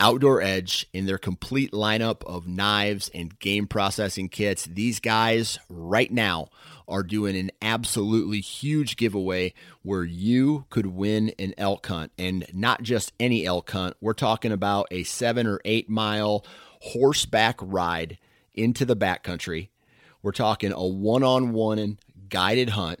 Outdoor Edge in their complete lineup of knives and game processing kits. These guys right now are doing an absolutely huge giveaway where you could win an elk hunt and not just any elk hunt. We're talking about a seven or eight mile horseback ride into the backcountry. We're talking a one on one guided hunt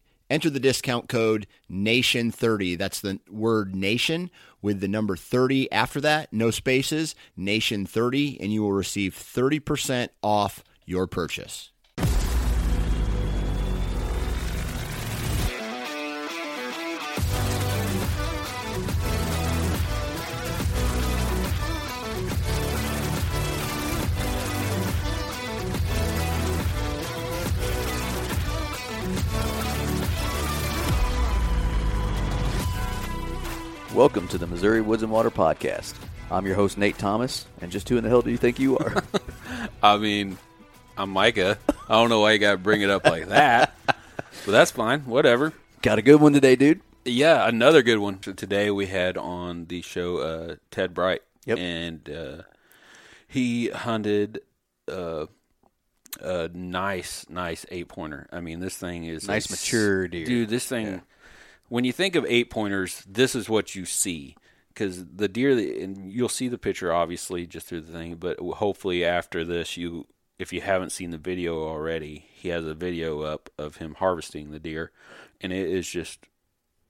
Enter the discount code NATION30. That's the word nation with the number 30 after that, no spaces, NATION30, and you will receive 30% off your purchase. Welcome to the Missouri Woods and Water Podcast. I'm your host, Nate Thomas, and just who in the hell do you think you are? I mean, I'm Micah. I don't know why you got to bring it up like that, but that's fine. Whatever. Got a good one today, dude. Yeah, another good one. So today we had on the show uh, Ted Bright. Yep. And uh, he hunted uh, a nice, nice eight pointer. I mean, this thing is Nice mature deer. Dude, this thing. Yeah. When you think of eight pointers, this is what you see because the deer, and you'll see the picture obviously just through the thing, but hopefully after this, you, if you haven't seen the video already, he has a video up of him harvesting the deer, and it is just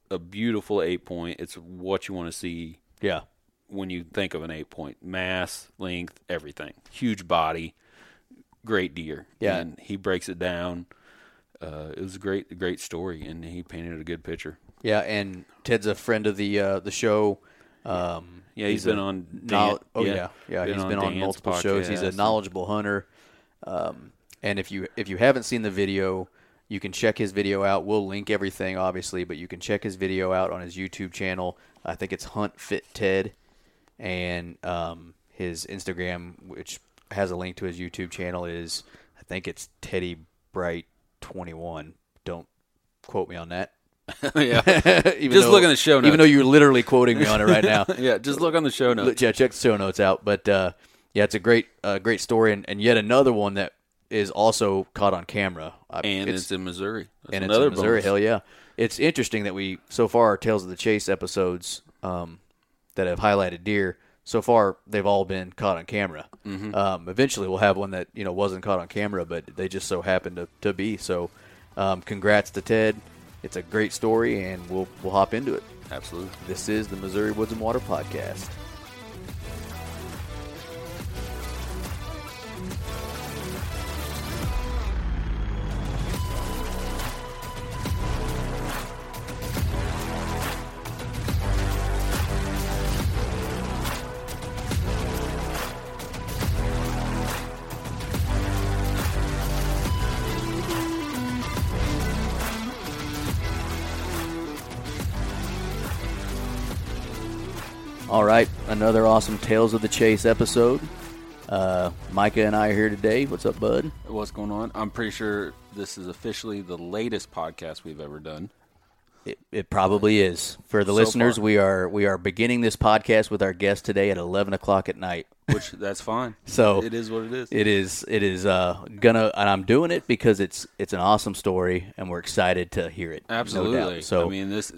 a beautiful eight point. It's what you want to see Yeah. when you think of an eight point mass, length, everything. Huge body, great deer. Yeah. and he breaks it down. Uh, it was a great, a great story, and he painted a good picture. Yeah, and Ted's a friend of the uh, the show. Um, Yeah, he's a been on Dan- oh yeah, yeah, yeah. been He's on been on Dan's multiple shows. He's a knowledgeable hunter. Um, and if you if you haven't seen the video, you can check his video out. We'll link everything, obviously, but you can check his video out on his YouTube channel. I think it's Hunt Fit Ted, and um, his Instagram, which has a link to his YouTube channel, is I think it's Teddy Bright twenty one. Don't quote me on that. yeah, Even Just though- look in the show notes. Even though you're literally quoting me on it right now. yeah. Just look on the show notes. Yeah, check the show notes out. But uh, yeah, it's a great, uh, great story, and, and yet another one that is also caught on camera. And it's, in Missouri. That's and it's in Missouri. bonus. Hell yeah! It's interesting that we so far our Tales of the Chase episodes um, that have highlighted deer. So far, they've all been caught on camera. Mm-hmm. Um, eventually, we'll have one that you know wasn't caught on camera, but they just so happened to, to be. So, um, congrats to Ted. It's a great story, and we'll we'll hop into it. Absolutely. This is the Missouri Woods and Water Podcast. Another awesome Tales of the Chase episode. Uh, Micah and I are here today. What's up, bud? What's going on? I'm pretty sure this is officially the latest podcast we've ever done. It, it probably is. For the So listeners, far. we are we are beginning this podcast with our guest today at eleven o'clock at night. Which that's fine. So it is what it is. It is it is uh, gonna and I'm doing it because it's it's an awesome story and we're excited to hear it. no. Absolutely. So I mean, this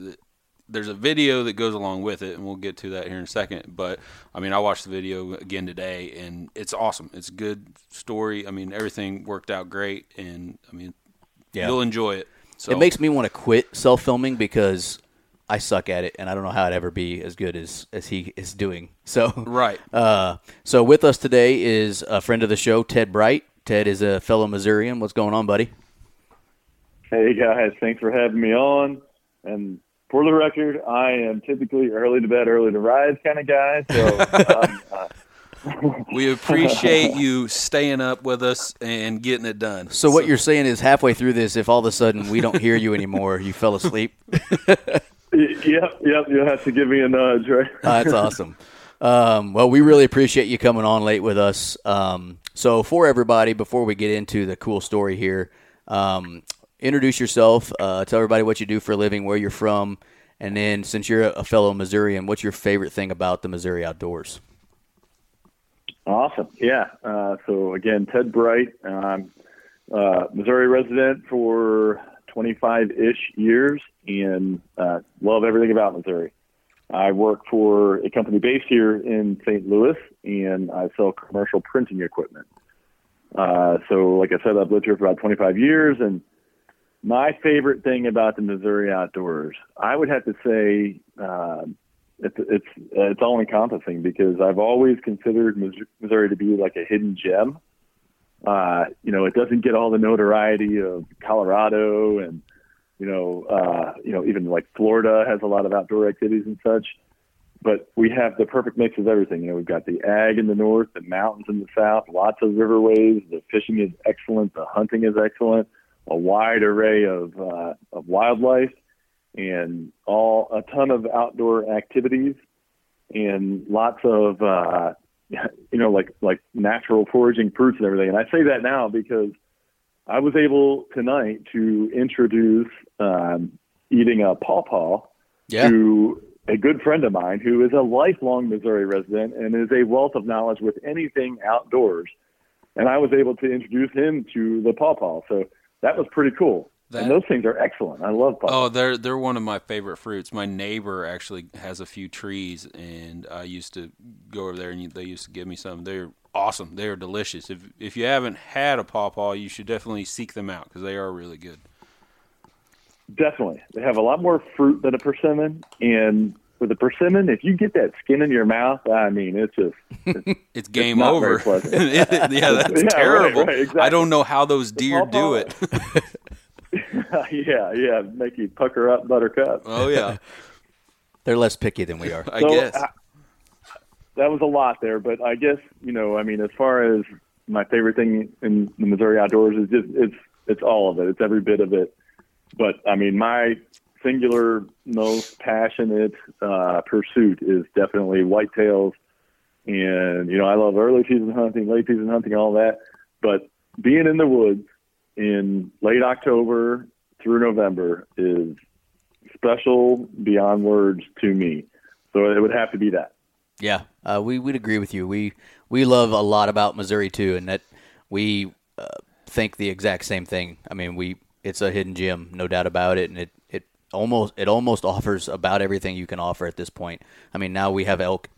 there's a video that goes along with it, and we'll get to that here in a second. But I mean, I watched the video again today, and it's awesome. It's a good story. I mean, everything worked out great, and I mean, Yeah. you'll enjoy it. So it makes me want to quit self filming because I suck at it and I don't know how it'd ever be as good as as he is doing. So right. Uh, so with us today is a friend of the show, Ted Bright. Ted is a fellow Missourian. What's going on, buddy? Hey guys, thanks for having me on. And for the record, I am typically early to bed, early to rise kind of guy. So um, uh, We appreciate you staying up with us and getting it done. So what you're saying is halfway through this, if all of a sudden we don't hear you anymore, you fell asleep. y- yep, yep, you'll have to give me a nudge, right? Uh, that's awesome. Um, well, we really appreciate you coming on late with us. Um, so, for everybody, before we get into the cool story here, um, introduce yourself. Uh, tell everybody what you do for a living, where you're from, and then, since you're a fellow Missourian, what's your favorite thing about the Missouri outdoors? Awesome. Yeah. Uh, so again, Ted Bright, um, uh, Missouri resident for 25-ish years, and uh, love everything about Missouri. I work for a company based here in St. Louis, and I sell commercial printing equipment. Uh, so, like I said, I've lived here for about 25 years, and my favorite thing about the Missouri outdoors, I would have to say, um, it's it's it's all encompassing because I've always considered Missouri to be like a hidden gem. Uh, you know, it doesn't get all the notoriety of Colorado and you know, uh, you know, even like Florida has a lot of outdoor activities and such. But we have the perfect mix of everything. You know, we've got the ag in the north, the mountains in the south, lots of riverways. The fishing is excellent. The hunting is excellent. A wide array of uh, of wildlife and all a ton of outdoor activities and lots of uh, you know like like natural foraging fruits and everything. And I say that now because I was able tonight to introduce um, eating a pawpaw Yeah. to a good friend of mine who is a lifelong Missouri resident and is a wealth of knowledge with anything outdoors. And I was able to introduce him to the pawpaw. So that was pretty cool. That- and those things are excellent. I love pawpaw. Oh, they're they're one of my favorite fruits. My neighbor actually has a few trees, and I used to go over there, and they used to give me some. They're awesome. They're delicious. If if you haven't had a pawpaw, you should definitely seek them out because they are really good. Definitely. They have a lot more fruit than a persimmon. And with a persimmon, if you get that skin in your mouth, I mean, it's just, it's, It's game not over. yeah, that's Yeah, terrible. right, exactly. I don't know how those deer do it. yeah, yeah, make you pucker up, buttercup. oh yeah, They're less picky than we are. I So, guess. uh, that was a lot there, but I guess you know, I mean, as far as my favorite thing in the Missouri outdoors is just it's it's all of it. It's every bit of it. But I mean, my singular most passionate uh, pursuit is definitely whitetails, and you know, I love early season hunting, late season hunting, all that. But being in the woods in late October through November is special beyond words to me. So it would have to be that. Yeah, uh, we would agree with you. We we love a lot about Missouri too, and that we uh, think the exact same thing. I mean, we it's a hidden gem, no doubt about it, and it it almost it almost offers about everything you can offer at this point. I mean, now we have elk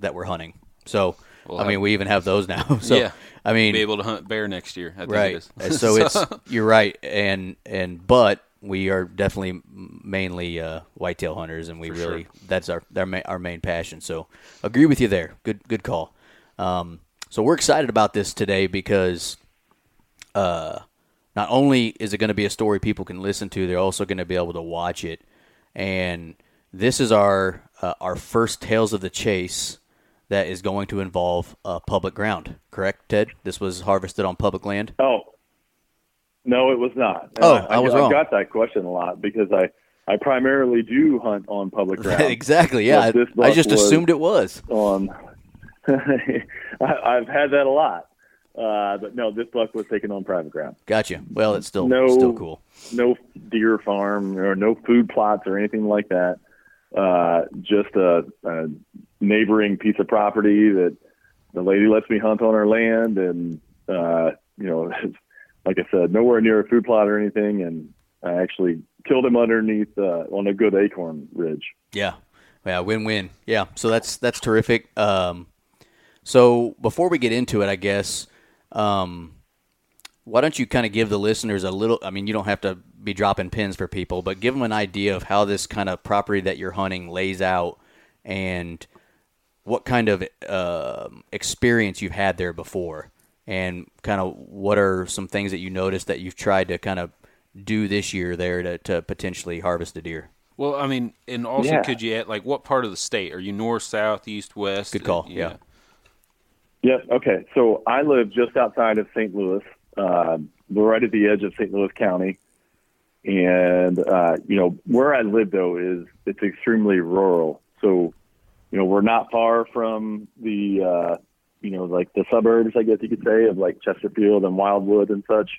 that we're hunting, so We'll I mean, we even have those now. So yeah, I mean, be able to hunt bear next year. I think right. It so it's you're right, and and but we are definitely mainly uh, whitetail hunters, and we For really sure. that's our our main, our main passion. So agree with you there. Good good call. Um, so we're excited about this today because uh, not only is it going to be a story people can listen to, they're also going to be able to watch it. And this is our uh, our first Tales of the Chase that is going to involve uh, public ground. Correct, Ted? This was harvested on public land. Oh, no, it was not. And Oh, I was I, wrong. got that question a lot because I, I primarily do hunt on public ground. exactly. Yeah, I, I just assumed it was. on. I, I've had that a lot, uh, but no, this buck was taken on private ground. Gotcha. Well, it's still No. still cool. No deer farm or no food plots or anything like that. Uh, just a, a neighboring piece of property that the lady lets me hunt on her land, and uh, you know, like I said, nowhere near a food plot or anything, and I actually killed him underneath uh, on a good acorn ridge. Yeah. Yeah, win-win. Yeah. So that's that's terrific. Um, so before we get into it, I guess, um, why don't you kind of give the listeners a little? I mean, you don't have to be dropping pins for people, but give them an idea of how this kind of property that you're hunting lays out, and what kind of um experience you've had there before, and kind of what are some things that you noticed that you've tried to kind of do this year there to, to potentially harvest a deer. Well, I mean, and also Yeah. could you add like what part of the state are you? North, south, east, west? Good call, Uh, yeah. Yeah. Okay. So I live just outside of St. Louis. Uh, we're right at the edge of St. Louis County, and uh, you know where I live though is it's extremely rural. So you know we're not far from the uh, you know like the suburbs, I guess you could say, of like Chesterfield and Wildwood and such.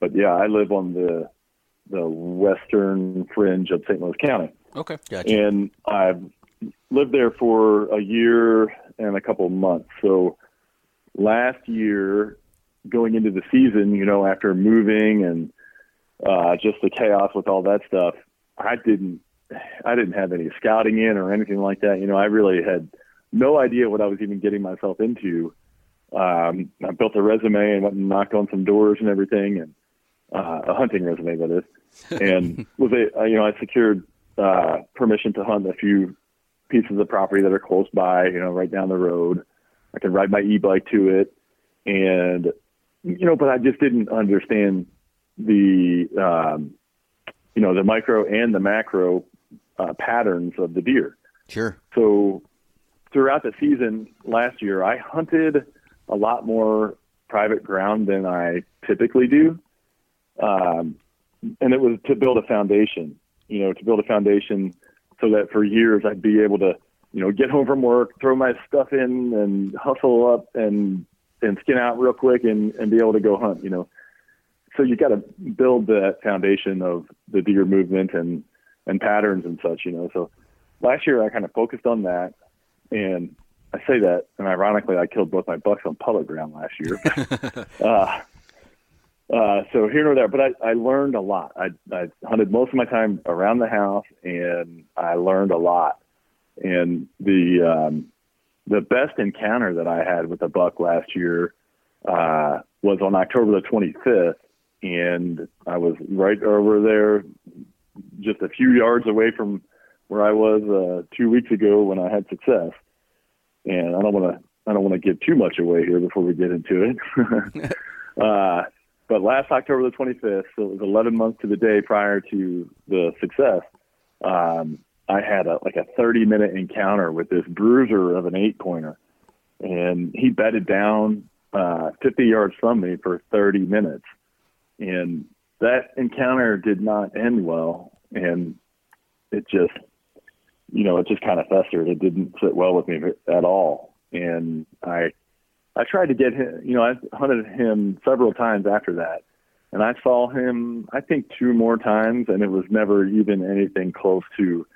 But yeah, I live on the the western fringe of St. Louis County Okay. Gotcha. and I've lived there for a year and a couple of months. So last year, going into the season, you know, after moving and uh, just the chaos with all that stuff, I didn't, I didn't have any scouting in or anything like that. You know, I really had no idea what I was even getting myself into. Um, I built a resume and went and knocked on some doors and everything, and uh, a hunting resume that is, and was a, uh, you know, I secured uh, permission to hunt a few pieces of property that are close by, you know, right down the road. I can ride my e-bike to it, and you know, but I just didn't understand the, um, you know, the micro and the macro uh, patterns of the deer. Sure. So throughout the season last year, I hunted a lot more private ground than I typically do. Um, and it was to build a foundation, you know, to build a foundation so that for years I'd be able to, you know, get home from work, throw my stuff in and hustle up and, and skin out real quick and, and be able to go hunt, you know. So you got to build that foundation of the deer movement and, and patterns and such, you know. So last year I kind of focused on that. And I say that, and ironically, I killed both my bucks on public ground last year. uh, uh, so here nor there, but I, I learned a lot. I, I hunted most of my time around the house, and I learned a lot. And the um, the best encounter that I had with a buck last year uh, was on October the 25th, and I was right over there, just a few yards away from where I was uh, two weeks ago when I had success. And I don't want to I don't want to give too much away here before we get into it. uh, but last October the 25th, so it was 11 months to the day prior to the success. Um, I had a like a 30 minute encounter with this bruiser of an eight pointer, and he bedded down uh, 50 yards from me for 30 minutes, and that encounter did not end well, and it just you know, it just kind of festered. It didn't sit well with me at all. And I, I tried to get him, you know, I hunted him several times after that. And I saw him, I think two more times and it was never even anything close to,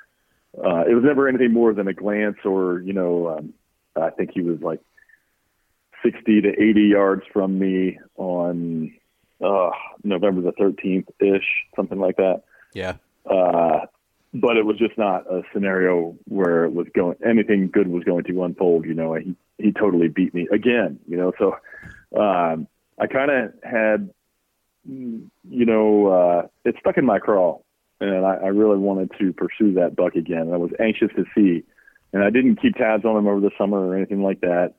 uh, it was never anything more than a glance or, you know, um, I think he was like 60 to 80 yards from me on, uh, November the 13th ish, something like that Yeah. uh, but it was just not a scenario where it was going anything good was going to unfold. You know, he he totally beat me again. You know, so um, I kind of had, you know, uh, it stuck in my craw, and I, I really wanted to pursue that buck again. I was anxious to see, and I didn't keep tabs on him over the summer or anything like that.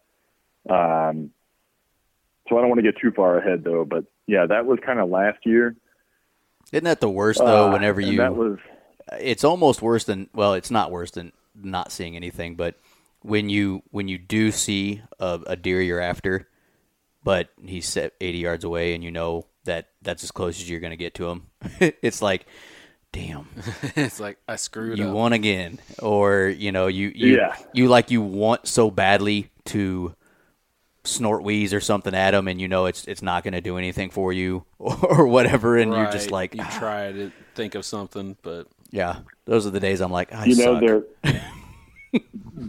Um, so I don't want to get too far ahead though, but yeah, that was kind of last year. Isn't that the worst though? Uh, whenever you, that was it's almost worse than well, it's not worse than not seeing anything, but when you when you do see a, a deer you're after, but he's set 80 yards away, and you know that that's as close as you're going to get to him. it's like damn, it's like I screwed you up. won again, or you know, you you Yeah. you like you want so badly to snort wheeze or something at him, and you know it's it's not going to do anything for you or whatever, and you're just like, you "Ah." try to think of something, but yeah. Those are the days I'm like, I you know suck. they're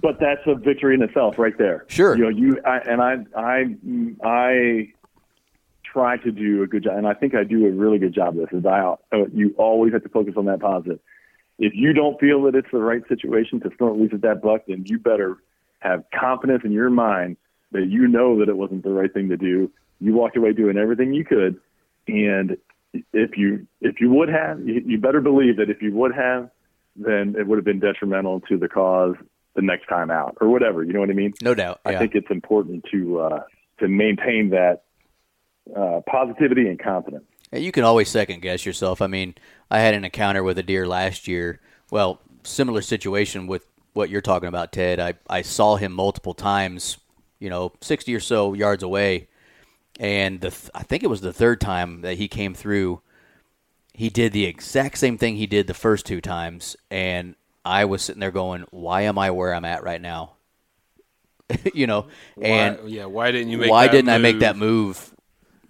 but that's a victory in itself right there Sure. you know you I, and i i i try to do a good job and i think i do a really good job of this is i uh, you always have to focus on that positive if you don't feel that it's the right situation to snort wheeze at that buck then you better have confidence in your mind that you know that it wasn't the right thing to do you walked away doing everything you could and if you if you would have you, better believe that if you would have then it would have been detrimental to the cause the next time out or whatever. You know what I mean? no doubt. I think it's important to uh, to maintain that uh, positivity and confidence. Yeah, You can always second guess yourself. I mean, I had an encounter with a deer last year. Well, similar situation with what you're talking about, Ted. I, I saw him multiple times, you know, 60 or so yards away. And the th- I think it was the third time that he came through. He did the exact same thing he did the first two times. And I was sitting there going, why am I where I'm at right now? you know, and why, yeah, why didn't you make? why that didn't I make that move?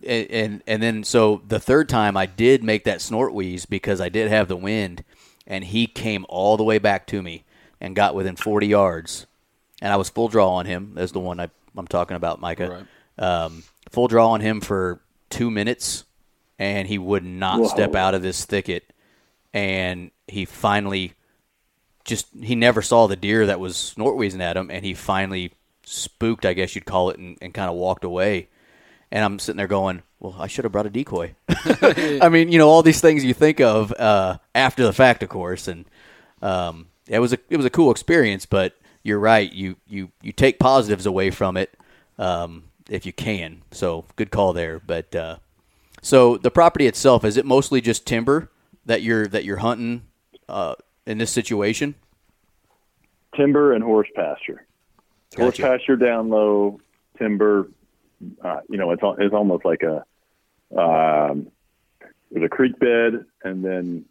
And, and and then so the third time I did make that snort wheeze because I did have the wind, and he came all the way back to me and got within 40 yards, and I was full draw on him. That's the one I, I'm talking about, Micah. Um, full draw on him for two minutes, and he would not Whoa. step out of this thicket, and he finally just he never saw the deer that was snort wheezing at him, and he finally spooked, I guess you'd call it, and, and kind of walked away. And I'm sitting there going, "Well, I should have brought a decoy." I mean, you know, all these things you think of uh, after the fact, of course, and um, it was a it was a cool experience. But you're right, you you you take positives away from it um, if you can. So good call there. But uh, so the property itself is it mostly just timber that you're that you're hunting uh, in this situation? Timber and horse pasture. Horse pasture down low, timber. Uh, you know, it's it's almost like a um, there's a creek bed, and then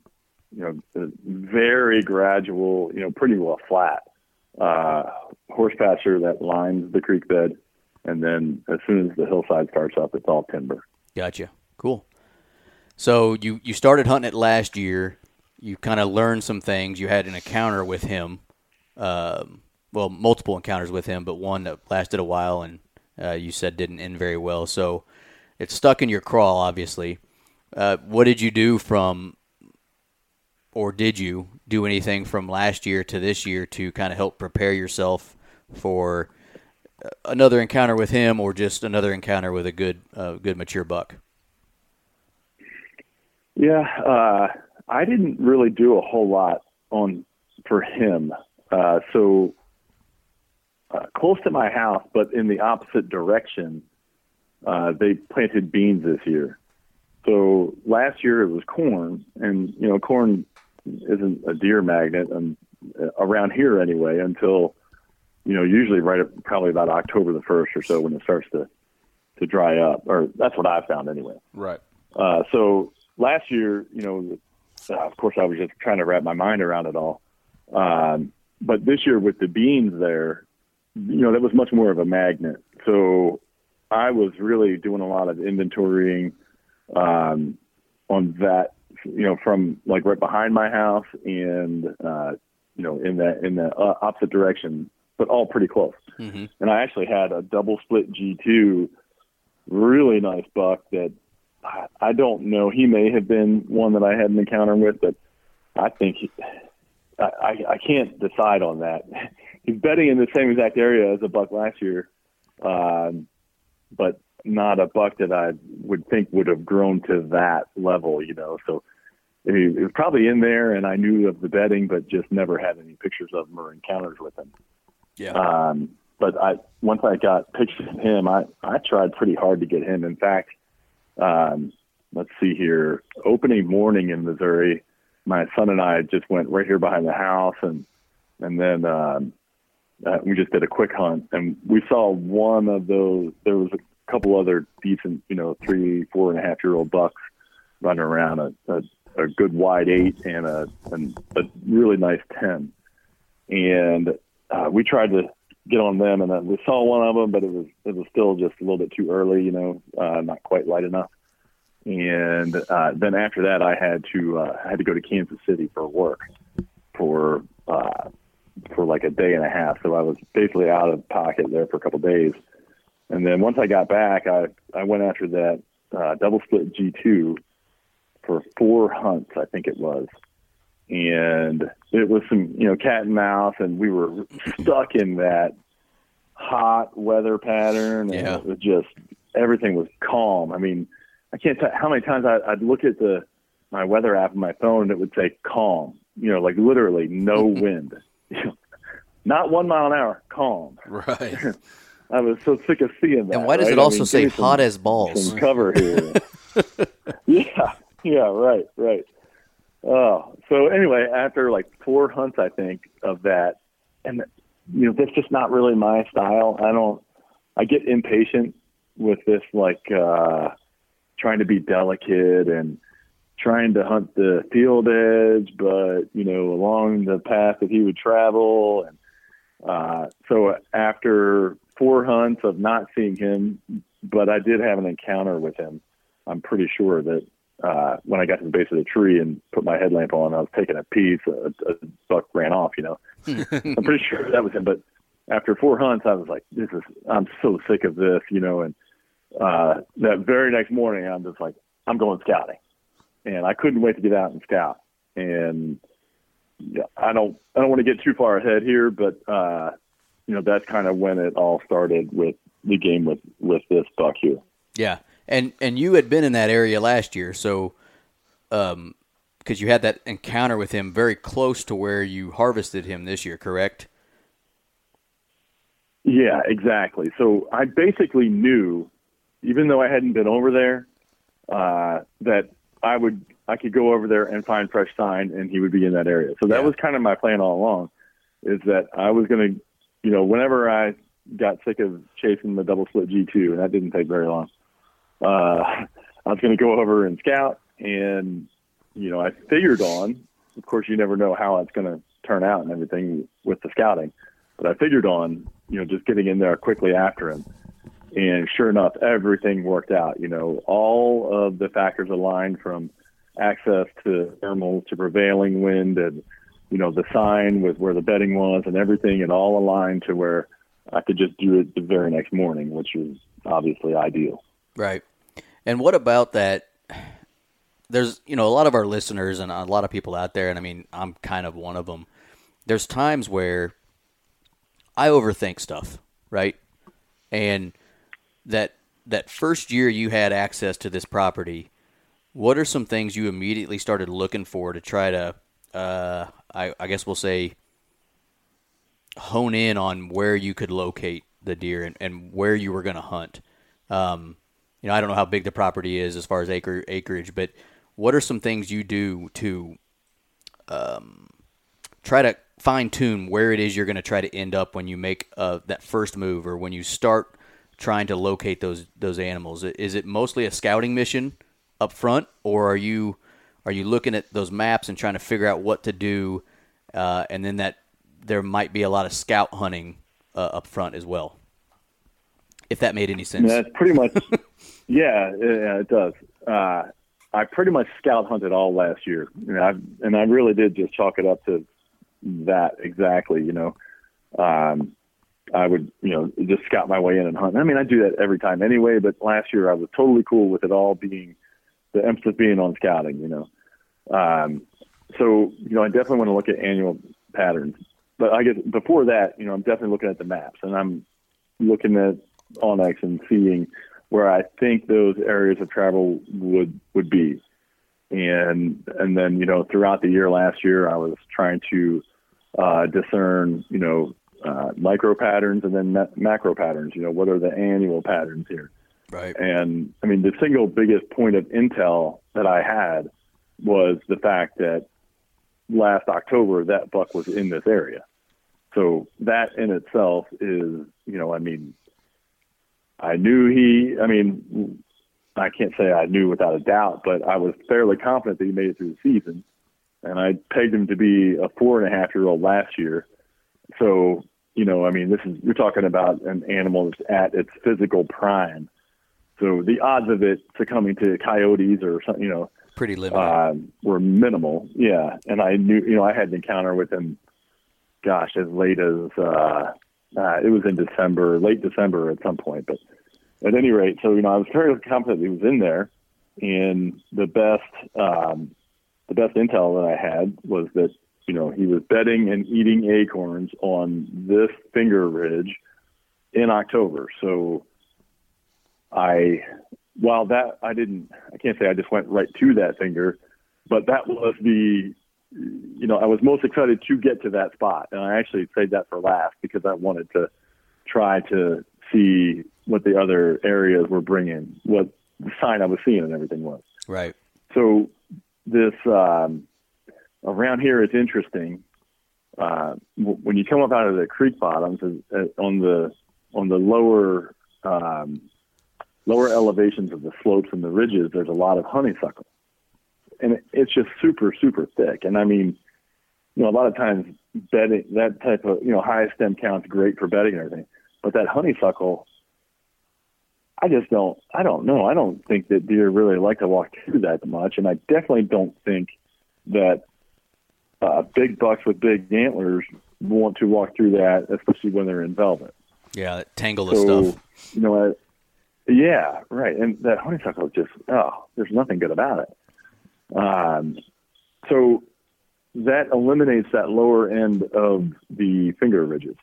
you know, very gradual. You know, pretty well flat uh, horse pasture that lines the creek bed, and then as soon as the hillside starts up, it's all timber. Gotcha. Cool. So you you started hunting it last year. You kind of learned some things. You had an encounter with him. Um, well, multiple encounters with him, but one that lasted a while, and uh, you said didn't end very well. So it's stuck in your crawl, obviously. Uh, what did you do from, or did you do anything from last year to this year to kind of help prepare yourself for uh, another encounter with him, or just another encounter with a good, uh, good mature buck? Yeah, uh, I didn't really do a whole lot on for him. Uh, so uh, close to my house, but in the opposite direction, uh, they planted beans this year. So last year it was corn, and you know corn isn't a deer magnet, and uh, around here anyway, until you know usually right at probably about October the first or so when it starts to to dry up, or that's what I found anyway. Right. Uh, so last year, you know, of course, I was just trying to wrap my mind around it all. Um, but this year with the beans there, you know, that was much more of a magnet. So I was really doing a lot of inventorying um, on that, you know, from like right behind my house and uh, you know in that in the uh, opposite direction, but all pretty close. Mm-hmm. And I actually had a double split G2, really nice buck that I, I don't know. He may have been one that I had an encounter with, but I think he, I, I, I can't decide on that. He's bedding in the same exact area as a buck last year, um, but not a buck that I would think would have grown to that level, you know. So he was probably in there, and I knew of the bedding, but just never had any pictures of him or encounters with him. Yeah. Um, but I once I got pictures of him, I I tried pretty hard to get him. In fact, um, let's see here, opening morning in Missouri, my son and I just went right here behind the house, and and then um, uh, we just did a quick hunt, and we saw one of those. There was a couple other decent, you know, three, four and a half year old bucks running around a, a, a good wide eight and a and a really nice ten, and uh, we tried to get on them, and then we saw one of them, but it was it was still just a little bit too early, you know, uh, not quite light enough. And uh, then after that, I had to uh, I had to go to Kansas City for work for uh, for like a day and a half. So I was basically out of pocket there for a couple days. And then once I got back, I I went after that uh, double split G2 for four hunts, I think it was. And it was some, you know, cat and mouse, and we were stuck in that hot weather pattern. And Yeah. it was just, everything was calm. I mean, I can't tell how many times I, I'd look at the, my weather app on my phone and it would say calm, you know, like literally no wind. Not one mile an hour, calm. Right. I was so sick of seeing that. And why does right? it I also mean, say give me some- hot as balls? some cover here. yeah, yeah, right, right. Oh, so anyway, after like four hunts, I think of that, and you know, that's just not really my style. I don't. I get impatient with this, like uh, trying to be delicate and trying to hunt the field edge, but you know, along the path that he would travel. And uh, so after four hunts of not seeing him, but I did have an encounter with him. I'm pretty sure that uh, when I got to the base of the tree and put my headlamp on, I was taking a piece. A, a buck ran off. You know, I'm pretty sure that was him. But after four hunts, I was like, "This is. I'm so sick of this." You know, and uh, that very next morning, I'm just like, "I'm going scouting," and I couldn't wait to get out and scout. And yeah, I don't. I don't want to get too far ahead here, but uh, you know, that's kind of when it all started with the game with with this buck here. Yeah, and and you had been in that area last year, so um, because you had that encounter with him very close to where you harvested him this year, correct? Yeah, exactly. So I basically knew, even though I hadn't been over there, uh, that I would I could go over there and find fresh sign, and he would be in that area. So that Yeah. was kind of my plan all along, is that I was going to, you know, whenever I got sick of chasing the double split G two, and that didn't take very long. Uh, I was going to go over and scout, and you know, I figured on. Of course, you never know how it's going to turn out and everything with the scouting, but I figured on, you know, just getting in there quickly after him. And sure enough, everything worked out. You know, all of the factors aligned from access to thermal to prevailing wind and, you know, the sign with where the bedding was and everything. It all aligned to where I could just do it the very next morning, which is obviously ideal. Right. And what about that? There's, you know, a lot of our listeners and a lot of people out there, and I mean, I'm kind of one of them. There's times where I overthink stuff, right? And that that first year you had access to this property, what are some things you immediately started looking for to try to, uh, I, I guess we'll say, hone in on where you could locate the deer and, and where you were going to hunt? Um, you know, I don't know how big the property is as far as acre acreage, but what are some things you do to um, try to fine tune where it is you're going to try to end up when you make uh, that first move or when you start trying to locate those those animals? Is it mostly a scouting mission up front, or are you are you looking at those maps and trying to figure out what to do, uh, and then that there might be a lot of scout hunting uh, up front as well? If that made any sense. That's pretty much, yeah, yeah, it does. Uh, I pretty much scout hunted all last year, know, I, and I really did just chalk it up to that exactly. You know, um, I would, you know, just scout my way in and hunt. I mean, I do that every time anyway, but last year I was totally cool with it all being the emphasis being on scouting. You know, um, so you know, I definitely want to look at annual patterns, but I guess before that, you know, I'm definitely looking at the maps and I'm looking at onX and seeing where I think those areas of travel would would be. And and then you know throughout the year last year I was trying to uh, discern you know uh, micro patterns and then ma- macro patterns. You know what are the annual patterns here? right. And I mean the single biggest point of intel that I had was the fact that last October that buck was in this area. So that in itself is, you know, I mean, I knew he, I mean, I can't say I knew without a doubt, but I was fairly confident that he made it through the season. And I pegged him to be a four and a half year old last year. So, you know, I mean, this is, you're talking about an animal that's at its physical prime. So the odds of it succumbing to coyotes or something, you know, Pretty limited. um, were minimal. Yeah, and I knew, you know, I had an encounter with him. Gosh, as late as uh, uh, it was in December, late December at some point. But at any rate, so you know, I was very confident he was in there, and the best, um, the best intel that I had was that you know he was bedding and eating acorns on this finger ridge in October. So I while that I didn't, I can't say I just went right to that finger, but that was the, you know, I was most excited to get to that spot, and I actually saved that for last because I wanted to try to see what the other areas were bringing, what the sign I was seeing and everything was. right. So this um, around here, it's interesting. Uh, w- when you come up out of the creek bottoms uh, on the on the lower um, lower elevations of the slopes and the ridges, there's a lot of honeysuckle, and it, it's just super super thick. And I mean, you know, a lot of times bedding that type of you know high stem count's great for bedding and everything, but that honeysuckle. I just don't. I don't know. I don't think that deer really like to walk through that much, and I definitely don't think that uh, big bucks with big antlers want to walk through that, especially when they're in velvet. Yeah, that tangle of So, stuff. you know, I, yeah, right. And that honeysuckle is just, oh, there's nothing good about it. Um, so that eliminates that lower end of the finger ridges.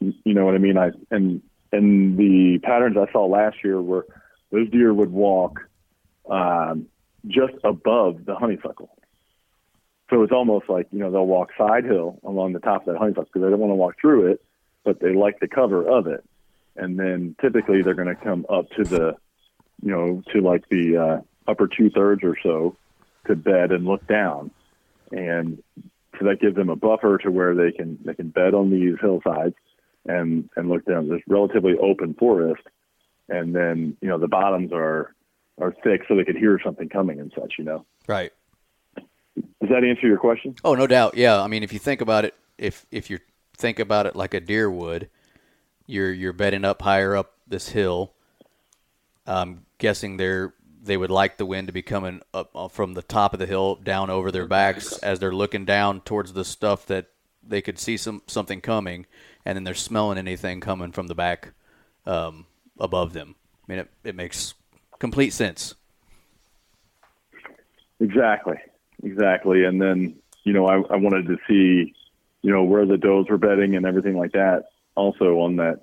You you know what I mean? I and and the patterns I saw last year were those deer would walk um, just above the honeysuckle. So it's almost like you know they'll walk side hill along the top of that honeysuckle because they don't want to walk through it, but they like the cover of it. And then typically they're going to come up to the, you know, to like the uh, upper two thirds or so to bed and look down, and so that gives them a buffer to where they can they can bed on these hillsides and and look down. There's relatively open forest, and then you know the bottoms are are thick so they could hear something coming and such. You know, Right. Does that answer your question? Oh, no doubt. Yeah, I mean, if you think about it, if if you think about it like a deer would, you're you're bedding up higher up this hill. I'm guessing they're they would like the wind to be coming up uh, from the top of the hill down over their backs as they're looking down towards the stuff that they could see some something coming, and then they're smelling anything coming from the back um, above them. I mean, it, it makes complete sense. Exactly, exactly. And then you know I, I wanted to see you know where the does were bedding and everything like that. Also on that,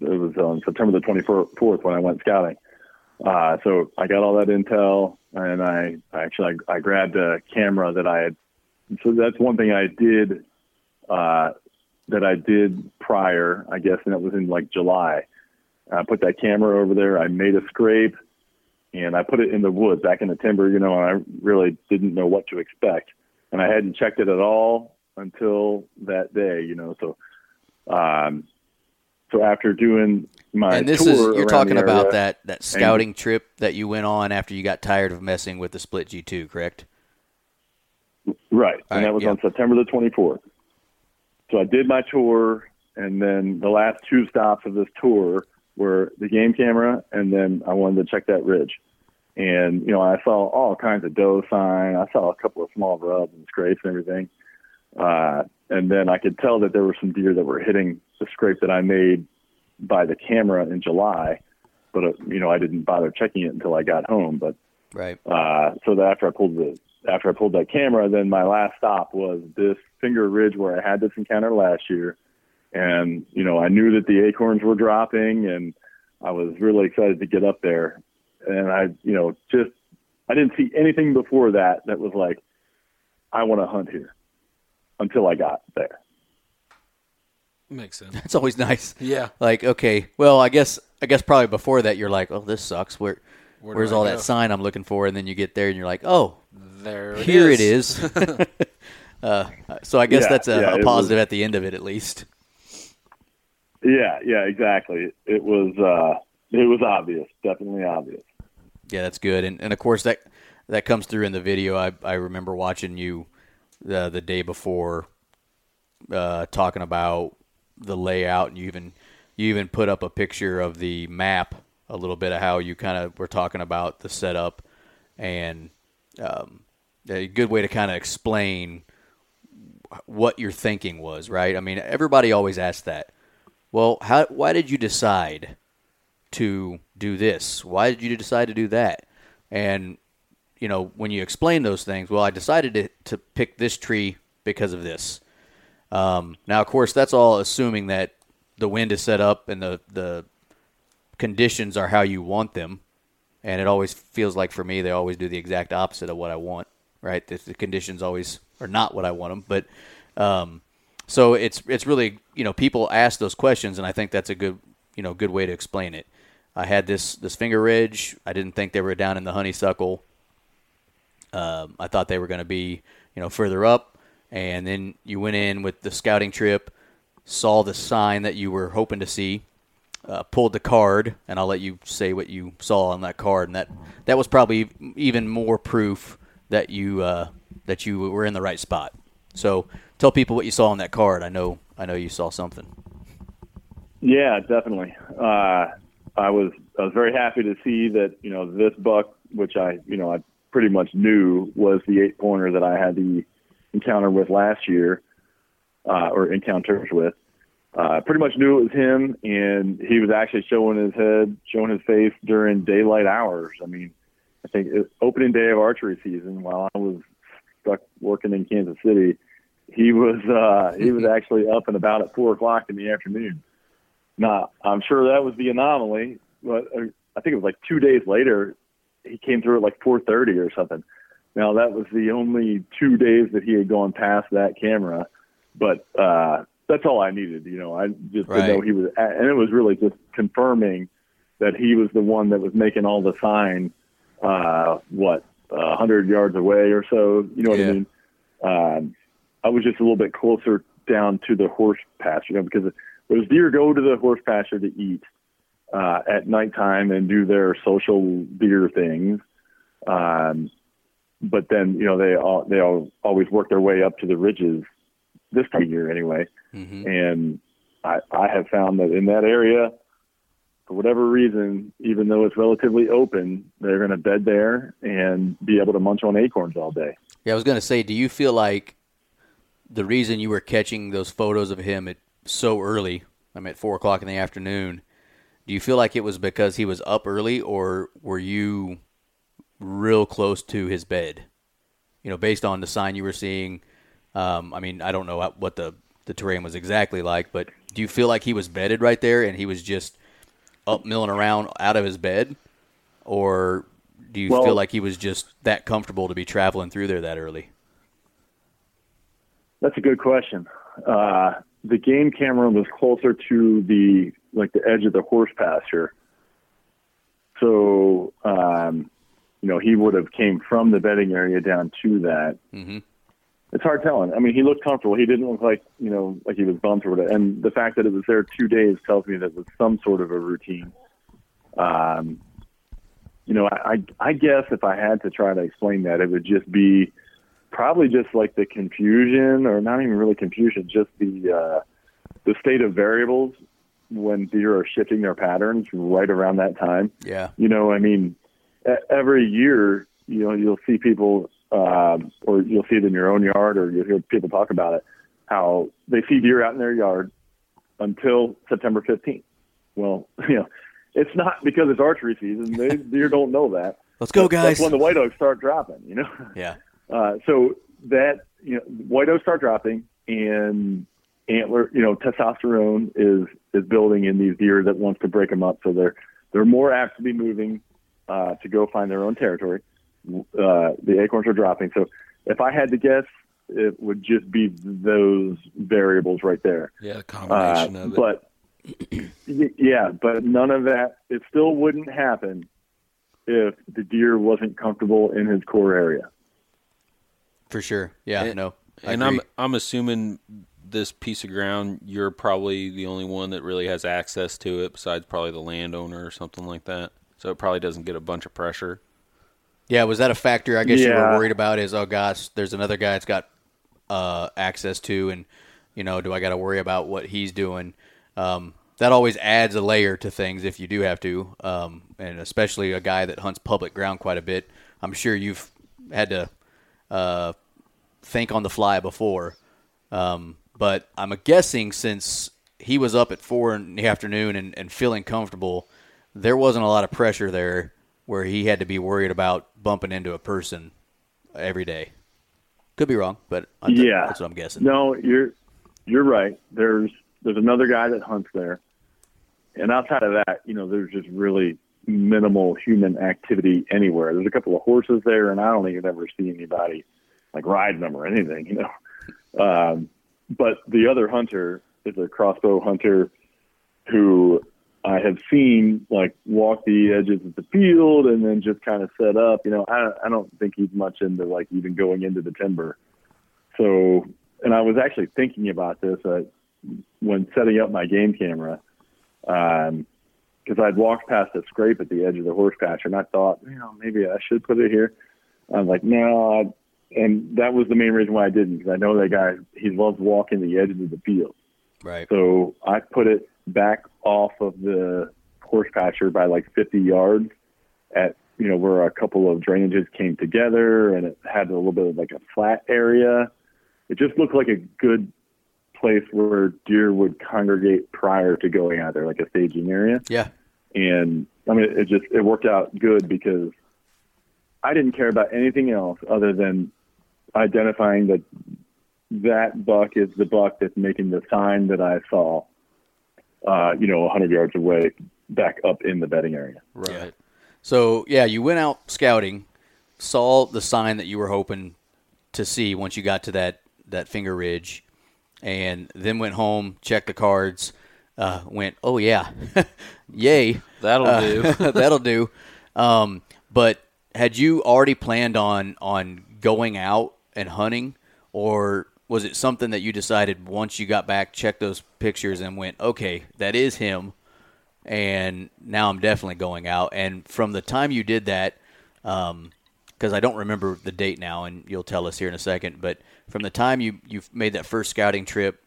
it was on September the 24th when I went scouting. Uh, so I got all that intel, and I, actually I, I grabbed a camera that I had. So that's one thing I did uh, that I did prior, I guess, and it was in like July. I put that camera over there. I made a scrape, and I put it in the woods, back in the timber. You know, and I really didn't know what to expect, and I hadn't checked it at all until that day. You know, so um, so after doing my and this tour is you're talking about that that scouting trip that you went on after you got tired of messing with the split G2, correct? Right. All and right, that was yeah. on September the 24th. So I did my tour, and then the last two stops of this tour were the game camera, and then I wanted to check that ridge. And, you know, I saw all kinds of doe sign. I saw a couple of small rubs and scrapes and everything. Uh, and then I could tell that there were some deer that were hitting the scrape that I made by the camera in July. But, uh, you know, I didn't bother checking it until I got home. But Right. uh, so that after I pulled the after I pulled that camera, then my last stop was this finger ridge where I had this encounter last year, and you know I knew that the acorns were dropping, and I was really excited to get up there, and I you know just I didn't see anything before that that was like I want to hunt here until I got there. Makes sense. It's always nice. Yeah. Like, okay, well, I guess I guess probably before that you're like, oh, this sucks. Where, Where where's all go? that sign I'm looking for? And then you get there and you're like, oh, There it here it is. is. uh, so I guess Yeah, that's a, yeah, a positive was- at the end of it, at least. Yeah, yeah, exactly. It was uh, it was obvious, definitely obvious. Yeah, that's good. And and of course that that comes through in the video. I I remember watching you the the day before uh, talking about the layout, and you even you even put up a picture of the map, a little bit of how you kind of were talking about the setup, and um, a good way to kind of explain what your thinking was, right? I mean, everybody always asks that. Well, how why did you decide to do this? Why did you decide to do that? And you know, when you explain those things, well, I decided to, to pick this tree because of this. Um, now, of course, that's all assuming that the wind is set up and the the conditions are how you want them. And it always feels like for me, they always do the exact opposite of what I want. Right? The, the conditions always are not what I want them. But um, so it's it's really you know people ask those questions, and I think that's a good you know good way to explain it. I had this this finger ridge. I didn't think they were down in the honeysuckle. Um, I thought they were going to be you know further up, and then you went in with the scouting trip, saw the sign that you were hoping to see, uh, pulled the card, and I'll let you say what you saw on that card, and that that was probably even more proof that you uh, that you were in the right spot. So tell people what you saw on that card. I know I know you saw something. Yeah, definitely. Uh, I was I was very happy to see that you know this buck, which I you know I pretty much knew was the eight pointer that I had the encounter with last year, uh, or encounters with. Uh, pretty much knew it was him, and he was actually showing his head, showing his face during daylight hours. I mean, I think it, opening day of archery season, while I was stuck working in Kansas City, he was uh, he was actually up and about at four o'clock in the afternoon. Now, I'm sure that was the anomaly, but uh, I think it was like two days later, he came through at like 4:30 or something. Now that was the only two days that he had gone past that camera, but uh, that's all I needed. You know, I just Right. to know he was, and it was really just confirming that he was the one that was making all the sign. Uh, what, a hundred yards away or so? You know what Yeah. I mean? Um, I was just a little bit closer down to the horse pasture, you know, because those deer go to the horse pasture to eat uh, at nighttime and do their social deer things. Um, but then, you know, they all, they all, always work their way up to the ridges this time of year anyway. Mm-hmm. And I, I have found that in that area, for whatever reason, even though it's relatively open, they're going to bed there and be able to munch on acorns all day. Yeah, I was going to say, do you feel like the reason you were catching those photos of him at so early, I'm at four o'clock in the afternoon, do you feel like it was because he was up early, or were you real close to his bed? You know, based on the sign you were seeing. Um, I mean, I don't know what- what the the terrain was exactly like, but do you feel like he was bedded right there and he was just up milling around out of his bed, or do you Well- feel like he was just that comfortable to be traveling through there that early? That's a good question. Uh, the game camera was closer to the like the edge of the horse pasture, so um, you know he would have came from the bedding area down to that. Mhm. It's hard telling. I mean, he looked comfortable. He didn't look like you know like he was bumped or whatever. And the fact that it was there two days tells me that it was some sort of a routine. Um, you know, I I guess if I had to try to explain that, it would just be probably just like the confusion, or not even really confusion, just the uh, the state of variables when deer are shifting their patterns right around that time. Yeah. You know, I mean, every year, you know, you'll see people, um, or you'll see it in your own yard, or you'll hear people talk about it, how they see deer out in their yard until September 15th. Well, you know, it's not because it's archery season. They, deer don't know that. Let's go, guys. That's when the white oaks start dropping. You know. Yeah. Uh, so that you know, white oaks start dropping, and antler, you know, testosterone is is building in these deer that wants to break them up. So they're they're more apt to be moving uh, to go find their own territory. Uh, the acorns are dropping. So if I had to guess, it would just be those variables right there. Yeah, Uh, combination of it. but yeah, but none of that. It still wouldn't happen if the deer wasn't comfortable in his core area. For sure. Yeah. And- no. I and agree. I'm I'm assuming this piece of ground you're probably the only one that really has access to it besides probably the landowner or something like that. so it probably doesn't get a bunch of pressure. Yeah, was that a factor? I guess you were worried about. Is oh gosh, there's another guy that's got uh, access to, and you know, do I got to worry about what he's doing? Um, that always adds a layer to things if you do have to, um, and especially a guy that hunts public ground quite a bit. I'm sure you've had to uh, think on the fly before, um, but I'm guessing since he was up at four in the afternoon and, and feeling comfortable, there wasn't a lot of pressure there where he had to be worried about bumping into a person every day. Could be wrong, but I th- yeah, that's what I'm guessing. No, you're you're right. There's there's another guy that hunts there, and outside of that, you know, there's just really minimal human activity anywhere. There's a couple of horses there, and I don't even ever see anybody like riding them or anything, you know. Um, but the other hunter is a crossbow hunter who I have seen like walk the edges of the field and then just kind of set up. You know, I I don't think he's much into like even going into the timber. So, and I was actually thinking about this uh, when setting up my game camera, because I'd walked past a scrape at the edge of the horse pasture, and I thought, you know, maybe I should put it here. I'm like, no, I, and that was the main reason why I didn't, because I know that guy, he loves walking the edges of the field. Right. So I put it back off of the horse pasture by like 50 yards at, you know, where a couple of drainages came together and it had a little bit of like a flat area. It just looked like a good place where deer would congregate prior to going out there, like a staging area. Yeah. And I mean, it just, it worked out good because I didn't care about anything else other than identifying that that buck is the buck that's making the sign that I saw, uh, you know, 100 yards away back up in the bedding area. Right. So yeah, you went out scouting, saw the sign that you were hoping to see once you got to that that finger ridge, and then went home, checked the cards, uh, went, oh yeah, yay, That'll Uh, do. that'll do. Um, but had you already planned on on going out and hunting, or was it something that you decided once you got back, checked those pictures, and went, okay, that is him, and now I'm definitely going out. And from the time you did that, because I don't remember the date now, and you'll tell us here in a second, but from the time you you made that first scouting trip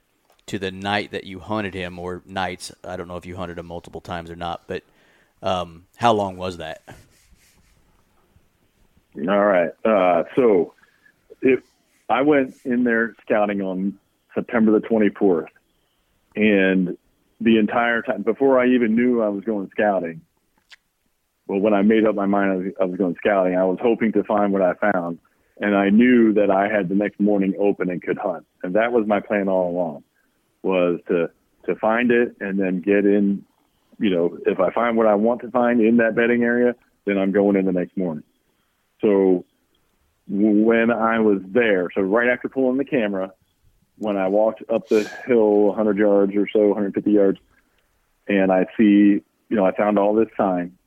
to the night that you hunted him, or nights, I don't know if you hunted him multiple times or not, but um, how long was that? All right. Uh, so if I went in there scouting on September the 24th, and the entire time before I even knew I was going scouting, well, when I made up my mind I was, I was going scouting, I was hoping to find what I found, and I knew that I had the next morning open and could hunt, and that was my plan all along, was to to find it and then get in. You know, if I find what I want to find in that bedding area, then I'm going in the next morning. So when I was there, so right after pulling the camera, when I walked up the hill 100 yards or so, 150 yards, and I see, you know, I found all this sign.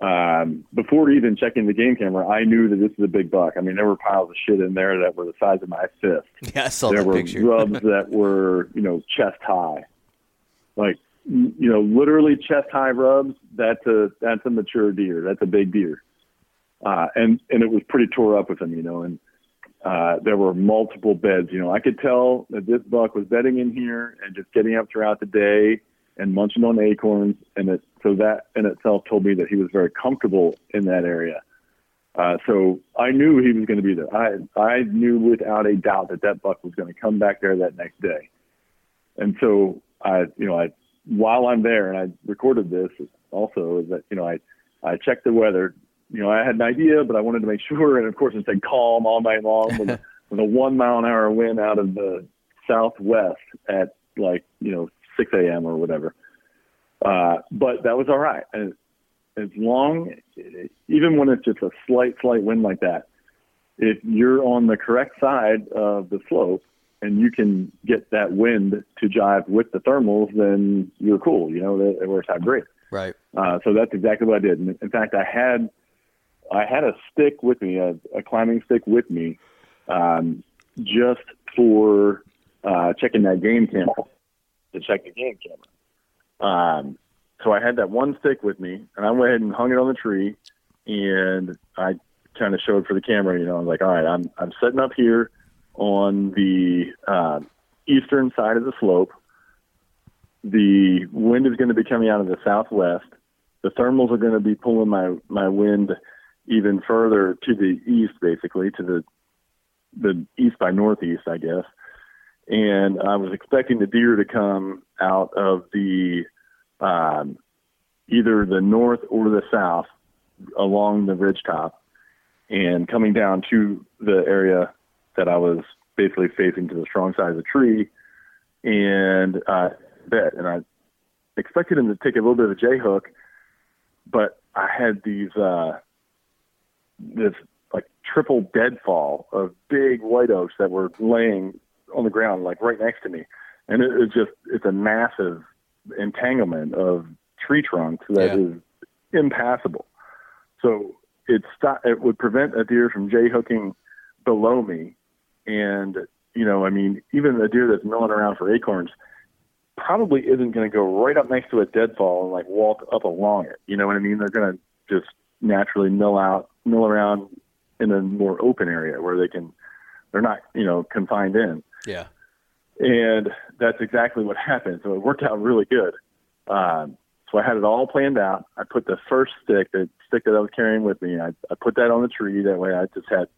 Um, before even checking the game camera, I knew that this is a big buck. I mean, there were piles of shit in there that were the size of my fist. Yeah, I saw there were picture. rubs that were, you know, chest high, like, you know, literally chest high rubs. That's a that's a mature deer. That's a big deer uh, and and it was pretty tore up with them, you know, and uh, there were multiple beds. You know, I could tell that this buck was bedding in here and just getting up throughout the day and munching on acorns, and it so that in itself told me that he was very comfortable in that area. Uh, so I knew he was going to be there. I I knew without a doubt that that buck was going to come back there that next day, and so I you know I while I'm there and I recorded this also is that you know I I checked the weather you know, I had an idea, but I wanted to make sure. And of course, it said calm all night long with, with a one mile an hour wind out of the southwest at like, you know, 6 a.m. or whatever. Uh, but that was all right. And as long, even when it's just a slight, slight wind like that, if you're on the correct side of the slope and you can get that wind to jive with the thermals, then you're cool. You know, it, it works out great. Right. Uh, so that's exactly what I did. And in fact, I had I had a stick with me, a, a climbing stick with me, um, just for uh, checking that game camera to check the game camera. Um, so I had that one stick with me, and I went ahead and hung it on the tree, and I kind of showed for the camera. You know, I was like, all right, I'm I'm setting up here on the uh, eastern side of the slope. The wind is going to be coming out of the southwest. The thermals are going to be pulling my my wind even further to the east, basically to the the east by northeast, I guess. And I was expecting the deer to come out of the um, either the north or the south along the ridge top and coming down to the area that I was basically facing to the strong side of the tree and uh, bet. And I expected him to take a little bit of a J hook, but I had these uh, this like triple deadfall of big white oaks that were laying on the ground like right next to me, and it, it's just it's a massive entanglement of tree trunks that is Yeah. impassable. So it stop, it would prevent a deer from j hooking below me, and you know I mean even a deer that's milling around for acorns probably isn't going to go right up next to a deadfall and like walk up along it. You know what I mean? They're going to just naturally mill out, mill around in a more open area where they can, they're not, you know, confined in. Yeah. And that's exactly what happened. So it worked out really good. Um, so I had it all planned out. I put the first stick, the stick that I was carrying with me, I, I put that on the tree. That way I just had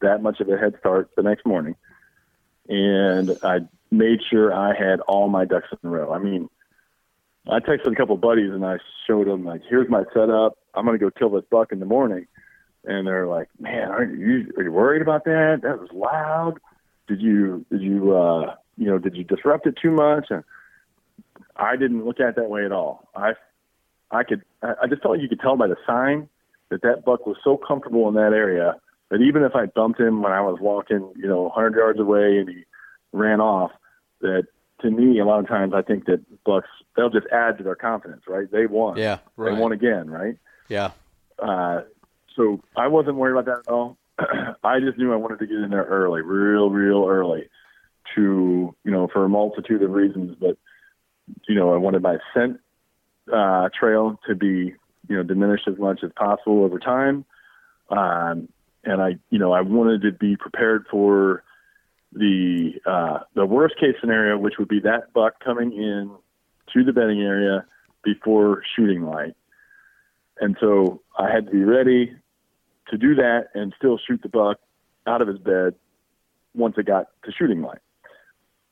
that much of a head start the next morning. And I made sure I had all my ducks in a row. I mean, I texted a couple buddies and I showed them like, here's my setup. I'm going to go kill this buck in the morning. And they're like, man, are you, are you worried about that? That was loud. Did you, did you, uh, you know, did you disrupt it too much? And I didn't look at it that way at all. I, I could, I just felt like you could tell by the sign that that buck was so comfortable in that area that even if I bumped him when I was walking, you know, 100 yards away and he ran off, that to me, a lot of times I think that bucks, they'll just add to their confidence, right? They won. Yeah. They won again, right? Yeah. Uh, so I wasn't worried about that at all. I just knew I wanted to get in there early, real, real early, to you know for a multitude of reasons. But you know, I wanted my scent uh, trail to be you know diminished as much as possible over time, um, and I you know I wanted to be prepared for the uh, the worst case scenario, which would be that buck coming in to the bedding area before shooting light. And so I had to be ready to do that and still shoot the buck out of his bed once it got to shooting light.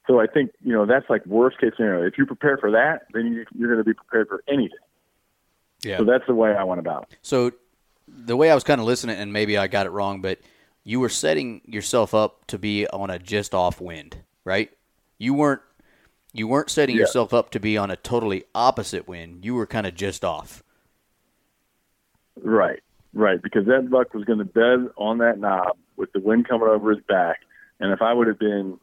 So I think, you know, that's like worst case scenario. If you prepare for that, then you, you're going to be prepared for anything. Yeah. So that's the way I went about it. So the way I was kind of listening, and maybe I got it wrong, but you were setting yourself up to be on a just off wind, right? You weren't you weren't setting Yeah. yourself up to be on a totally opposite wind. You were kind of just off. Right, right. Because that buck was going to bed on that knob with the wind coming over his back. And if I would have been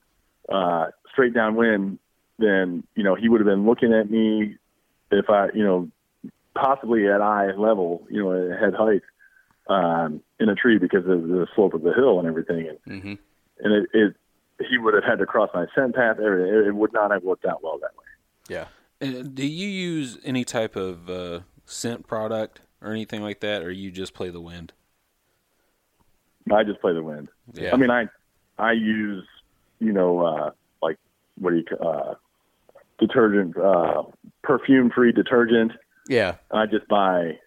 uh, straight downwind, then, you know, he would have been looking at me if I, you know, possibly at eye level, you know, at head height um, in a tree because of the slope of the hill and everything. And, hmm and it, it, he would have had to cross my scent path. Everything. It, it would not have worked out well that way. Yeah. Uh, Do you use any type of uh, scent product or anything like that, or you just play the wind? I just play the wind. Yeah. I mean, I I use you know uh, like what do you uh, detergent, uh, perfume free detergent. Yeah. I just buy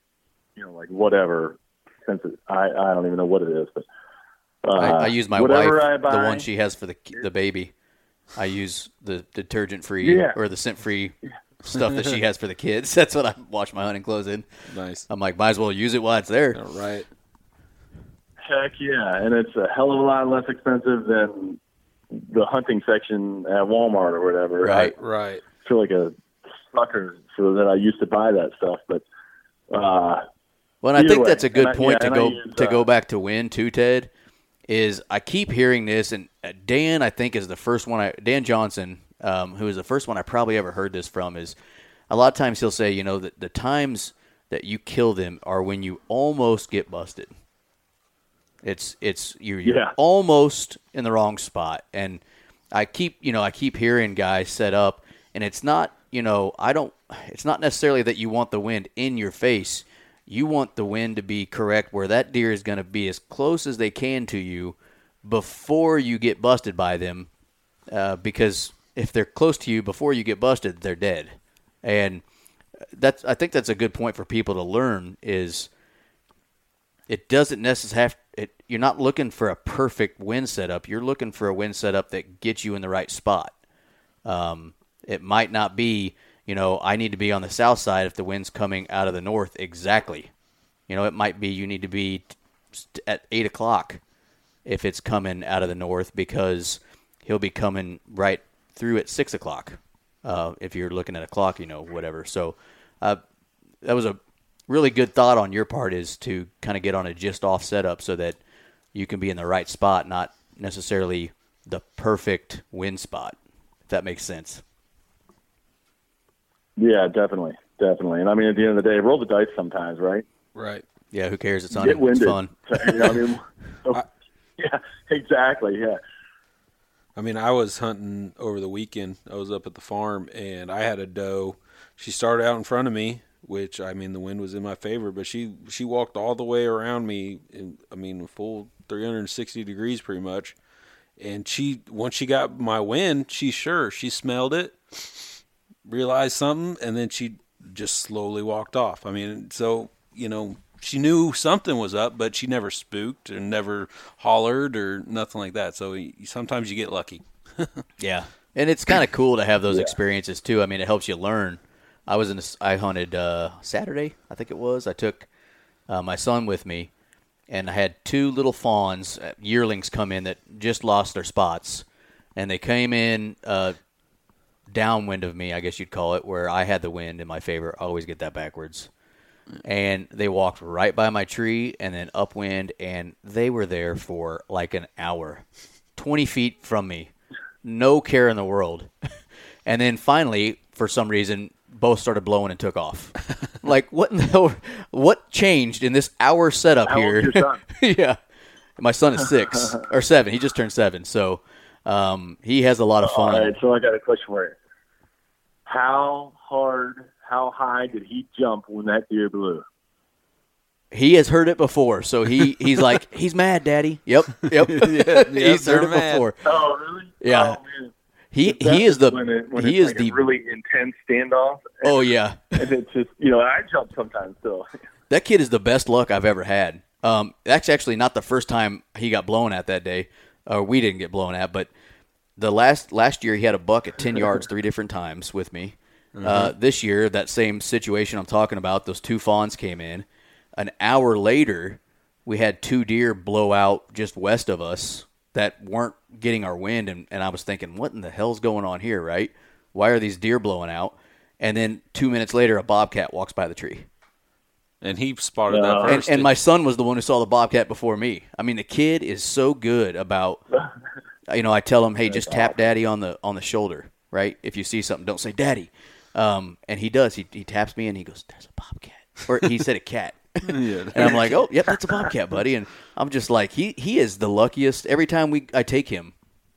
you know like whatever. Since it, I I don't even know what it is, but uh, I, I use my whatever wife, I buy, the one she has for the the baby. I use the detergent free Yeah. or the scent free stuff that she has for the kids. That's what I wash my hunting clothes in. Nice. I'm like, might as well use it while it's there. All right. Heck yeah, and it's a hell of a lot less expensive than the hunting section at Walmart or whatever. Right. Right. I feel like a sucker for that. I used to buy that stuff, but uh, Well, and I think way, that's a good and I- point yeah, to go use, to uh, go back to win too, Ted. Is I keep hearing this, and uh, Dan, I think, is the first one. I Dan Johnson, um, who is the first one I probably ever heard this from, is a lot of times he'll say, you know, that the times that you kill them are when you almost get busted. It's it's you're, you're Yeah. almost in the wrong spot, and I keep you know I keep hearing guys set up, and it's not you know, I don't. It's not necessarily that you want the wind in your face. You want the wind to be correct where that deer is going to be as close as they can to you before you get busted by them, uh, because if they're close to you before you get busted, they're dead. And that's I think that's a good point for people to learn is it doesn't necessarily have it you're not looking for a perfect wind setup. You're looking for a wind setup that gets you in the right spot. Um, it might not be, you know, I need to be on the south side if the wind's coming out of the north exactly. You know, it might be you need to be at eight o'clock if it's coming out of the north because he'll be coming right through at six o'clock. Uh, if you're looking at a clock, you know, whatever. So uh, that was a really good thought on your part is to kind of get on a just off setup so that you can be in the right spot, not necessarily the perfect wind spot. If that makes sense. Yeah, definitely, definitely. And I mean, at the end of the day, roll the dice sometimes, right? Right. Yeah, who cares? It's on. Get It's winded. fun. You know, I mean, so- yeah, exactly. Yeah. I mean, I was hunting over the weekend. I was up at the farm and I had a doe. She started out in front of me, which I mean the wind was in my favor, but she she walked all the way around me. In, I mean, full 360 degrees pretty much. And she once she got my wind, she sure she smelled it, realized something, and then she just slowly walked off. I mean, so you know she knew something was up, but she never spooked or never hollered or nothing like that. So sometimes you get lucky. Yeah, and it's kind of cool to have those experiences too. I mean, it helps you learn. I was in. A, I hunted uh, Saturday, I think it was. I took uh, my son with me, and I had two little fawns, uh, yearlings, come in that just lost their spots, and they came in uh, downwind of me, I guess you'd call it, where I had the wind in my favor. I always get that backwards. And they walked right by my tree and then upwind, and they were there for like an hour, 20 feet from me. No care in the world. And then finally, for some reason, both started blowing and took off. like, what in the hell? What changed in this hour setup How here? old's your son? yeah. My son is six or seven. He just turned seven. So um, he has a lot of fun. right. So I got a question for you. How hard, how high did he jump when that deer blew? He has heard it before, so he he's like he's mad, Daddy. Yep, yep. he's heard it mad. before. Oh, really? Yeah. Oh, man. He he is the when it, when he it's is like the a really intense standoff. oh yeah. And it's just you know I jump sometimes still. That kid is the best luck I've ever had. Um, that's actually not the first time he got blown at that day, or we didn't get blown at. But the last last year he had a buck at ten yards three different times with me. Uh, this year, that same situation I'm talking about, those two fawns came in. An hour later, we had two deer blow out just west of us that weren't getting our wind, and, and I was thinking, what in the hell's going on here, right? Why are these deer blowing out? And then two minutes later, a bobcat walks by the tree. And he spotted No. that And, first. and my son was the one who saw the bobcat before me. I mean, the kid is so good about, you know, I tell him, hey, just tap daddy on the on the shoulder, right? If you see something, don't say daddy. Um, and he does. He, he taps me and he goes, "There's a bobcat," or he said a cat. and I'm like, "Oh, yep, that's a bobcat, buddy." And I'm just like, he he is the luckiest. Every time we I take him,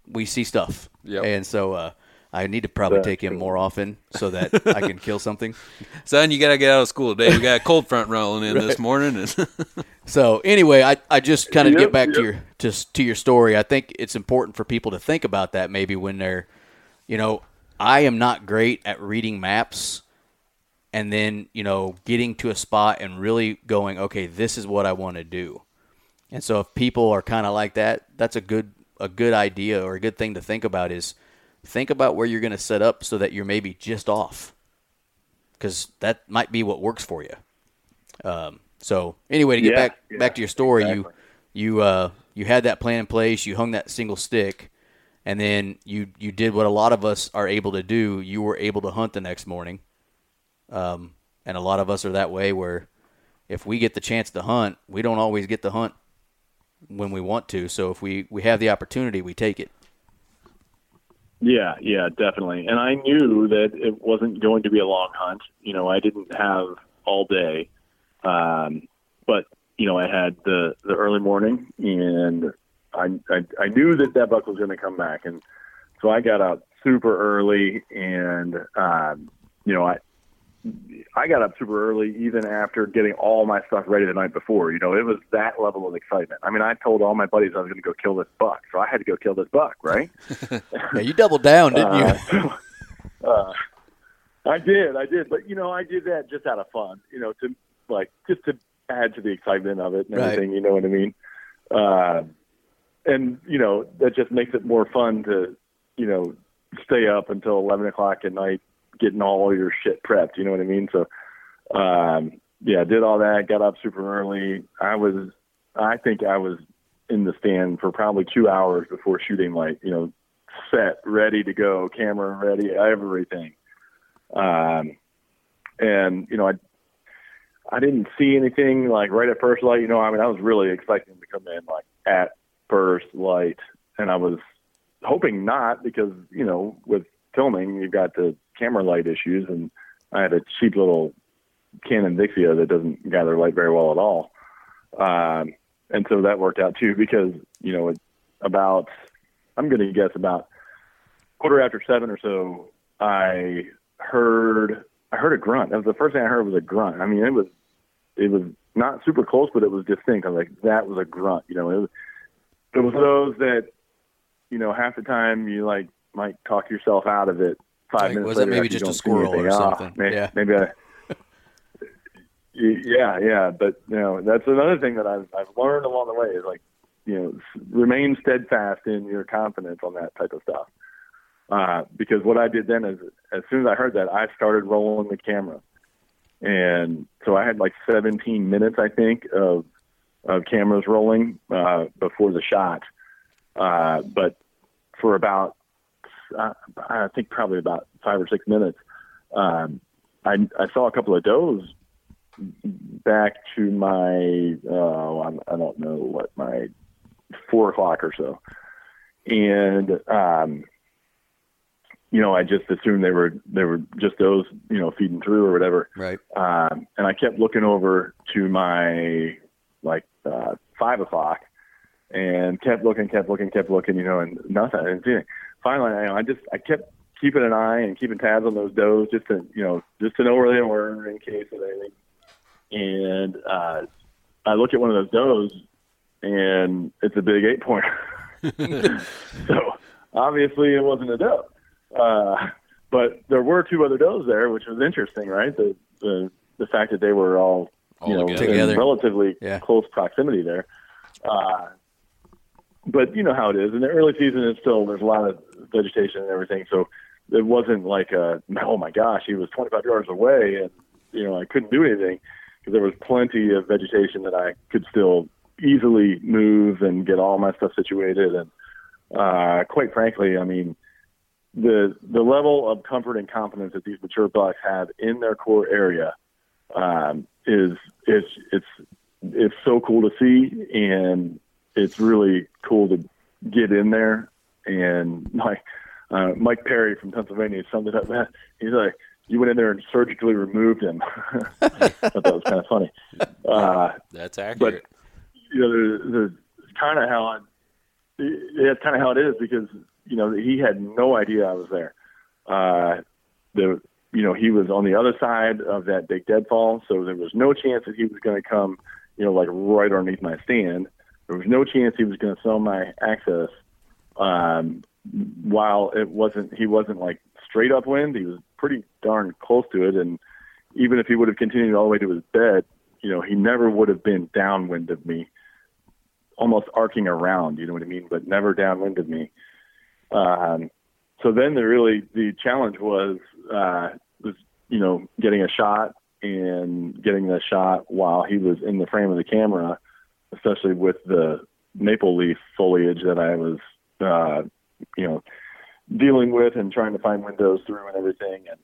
we see stuff. Yep. And so uh, I need to probably That's take him cool. more often so that I can kill something. Son, you got to get out of school today. We got a cold front rolling in this morning. And So anyway, I, I just kind of Yep, get back to your to to your story. I think it's important for people to think about that maybe when they're, you know, I am not great at reading maps, and then you know getting to a spot and really going, okay, this is what I want to do. And so if people are kind of like that, that's a good a good idea or a good thing to think about is think about where you're going to set up so that you're maybe just off, because that might be what works for you. Um, so anyway, to get Yeah, back yeah, back to your story, exactly. you you uh, you had that plan in place. You hung that single stick, and then you you did what a lot of us are able to do. You were able to hunt the next morning, um, and a lot of us are that way. Where if we get the chance to hunt, we don't always get to hunt when we want to. So if we we have the opportunity, we take it. Yeah, yeah, definitely. And I knew that it wasn't going to be a long hunt. You know, I didn't have all day, um, but you know, I had the the early morning, and I I, I knew that that buck was going to come back, and so I got out super early and um, you know, I I got up super early even after getting all my stuff ready the night before. You know, it was that level of excitement. I mean, I told all my buddies I was going to go kill this buck, so I had to go kill this buck, right? Yeah, you doubled down, didn't you? Uh, uh, I did, I did, but you know, I did that just out of fun. You know, to like just to add to the excitement of it and Right. everything. You know what I mean? Uh, and you know that just makes it more fun to you know stay up until eleven o'clock at night getting all your shit prepped. You know what I mean? So um, yeah, did all that. Got up super early. I was, I think I was in the stand for probably two hours before shooting. Like you know, set, ready to go, camera ready, everything. Um, and you know, I I didn't see anything like right at first light. You know, I mean, I was really expecting to come in like at first light, and I was hoping not because you know, with filming, you've got the camera light issues, and I had a cheap little Canon Vixia that doesn't gather light very well at all. Um, and so that worked out too because you know, it, about I'm going to guess about quarter after seven or so, I heard I heard a grunt. That was the first thing I heard was a grunt. I mean, it was it was not super close, but it was distinct. I was like, that was a grunt. You know, it was it was those that you know half the time you like might talk yourself out of it. Five Like, minutes was it later, maybe after you just a squirrel or "Ah, something?" may- Yeah. maybe I. Yeah, yeah, but you know that's another thing that I've I've learned along the way is like you know remain steadfast in your confidence on that type of stuff. Uh, because what I did then is as soon as I heard that, I started rolling the camera, and so I had like 17 minutes I think of of cameras rolling uh, before the shot. Uh, but for about uh, I think probably about five or six minutes, um, I I saw a couple of does back to my uh, I'm, I don't know what my four o'clock or so, and um, you know I just assumed they were they were just those you know feeding through or whatever, Right. um, and I kept looking over to my like uh, five o'clock, and kept looking, kept looking, kept looking, you know, and nothing. Anything. Finally, I, I just I kept keeping an eye and keeping tabs on those does just to you know just to know where they were in case of anything. And uh, I look at one of those does, and it's a big eight pointer. so obviously it wasn't a doe. Uh, but there were two other does there, which was interesting, right? The the the fact that they were all All you know together. in relatively Yeah. close proximity there. Uh, but you know how it is in the early season. It's still there's a lot of vegetation and everything, so it wasn't like a oh my gosh, he was 25 yards away and you know I couldn't do anything because there was plenty of vegetation that I could still easily move and get all my stuff situated and uh, quite frankly, I mean the the level of comfort and confidence that these mature bucks have in their core area um, is it's it's it's so cool to see, and it's really cool to get in there. And like uh, Mike Perry from Pennsylvania summed it up. That he's like, "You went in there and surgically removed him." I thought that was kind of funny. Uh, That's accurate. you know, there's, there's kind of how I, it's kind of how it is because you know he had no idea I was there. Uh, the you know he was on the other side of that big deadfall, so there was no chance that he was going to come, you know, like right underneath my stand. There was no chance he was going to sell my access. Um, while it wasn't, he wasn't like straight upwind. He was pretty darn close to it, and even if he would have continued all the way to his bed, you know, he never would have been downwind of me, almost arcing around, you know what I mean, but never downwind of me. Um, so then the really the challenge was uh, you know getting a shot and getting the shot while he was in the frame of the camera, especially with the maple leaf foliage that I was uh, you know dealing with and trying to find windows through and everything. And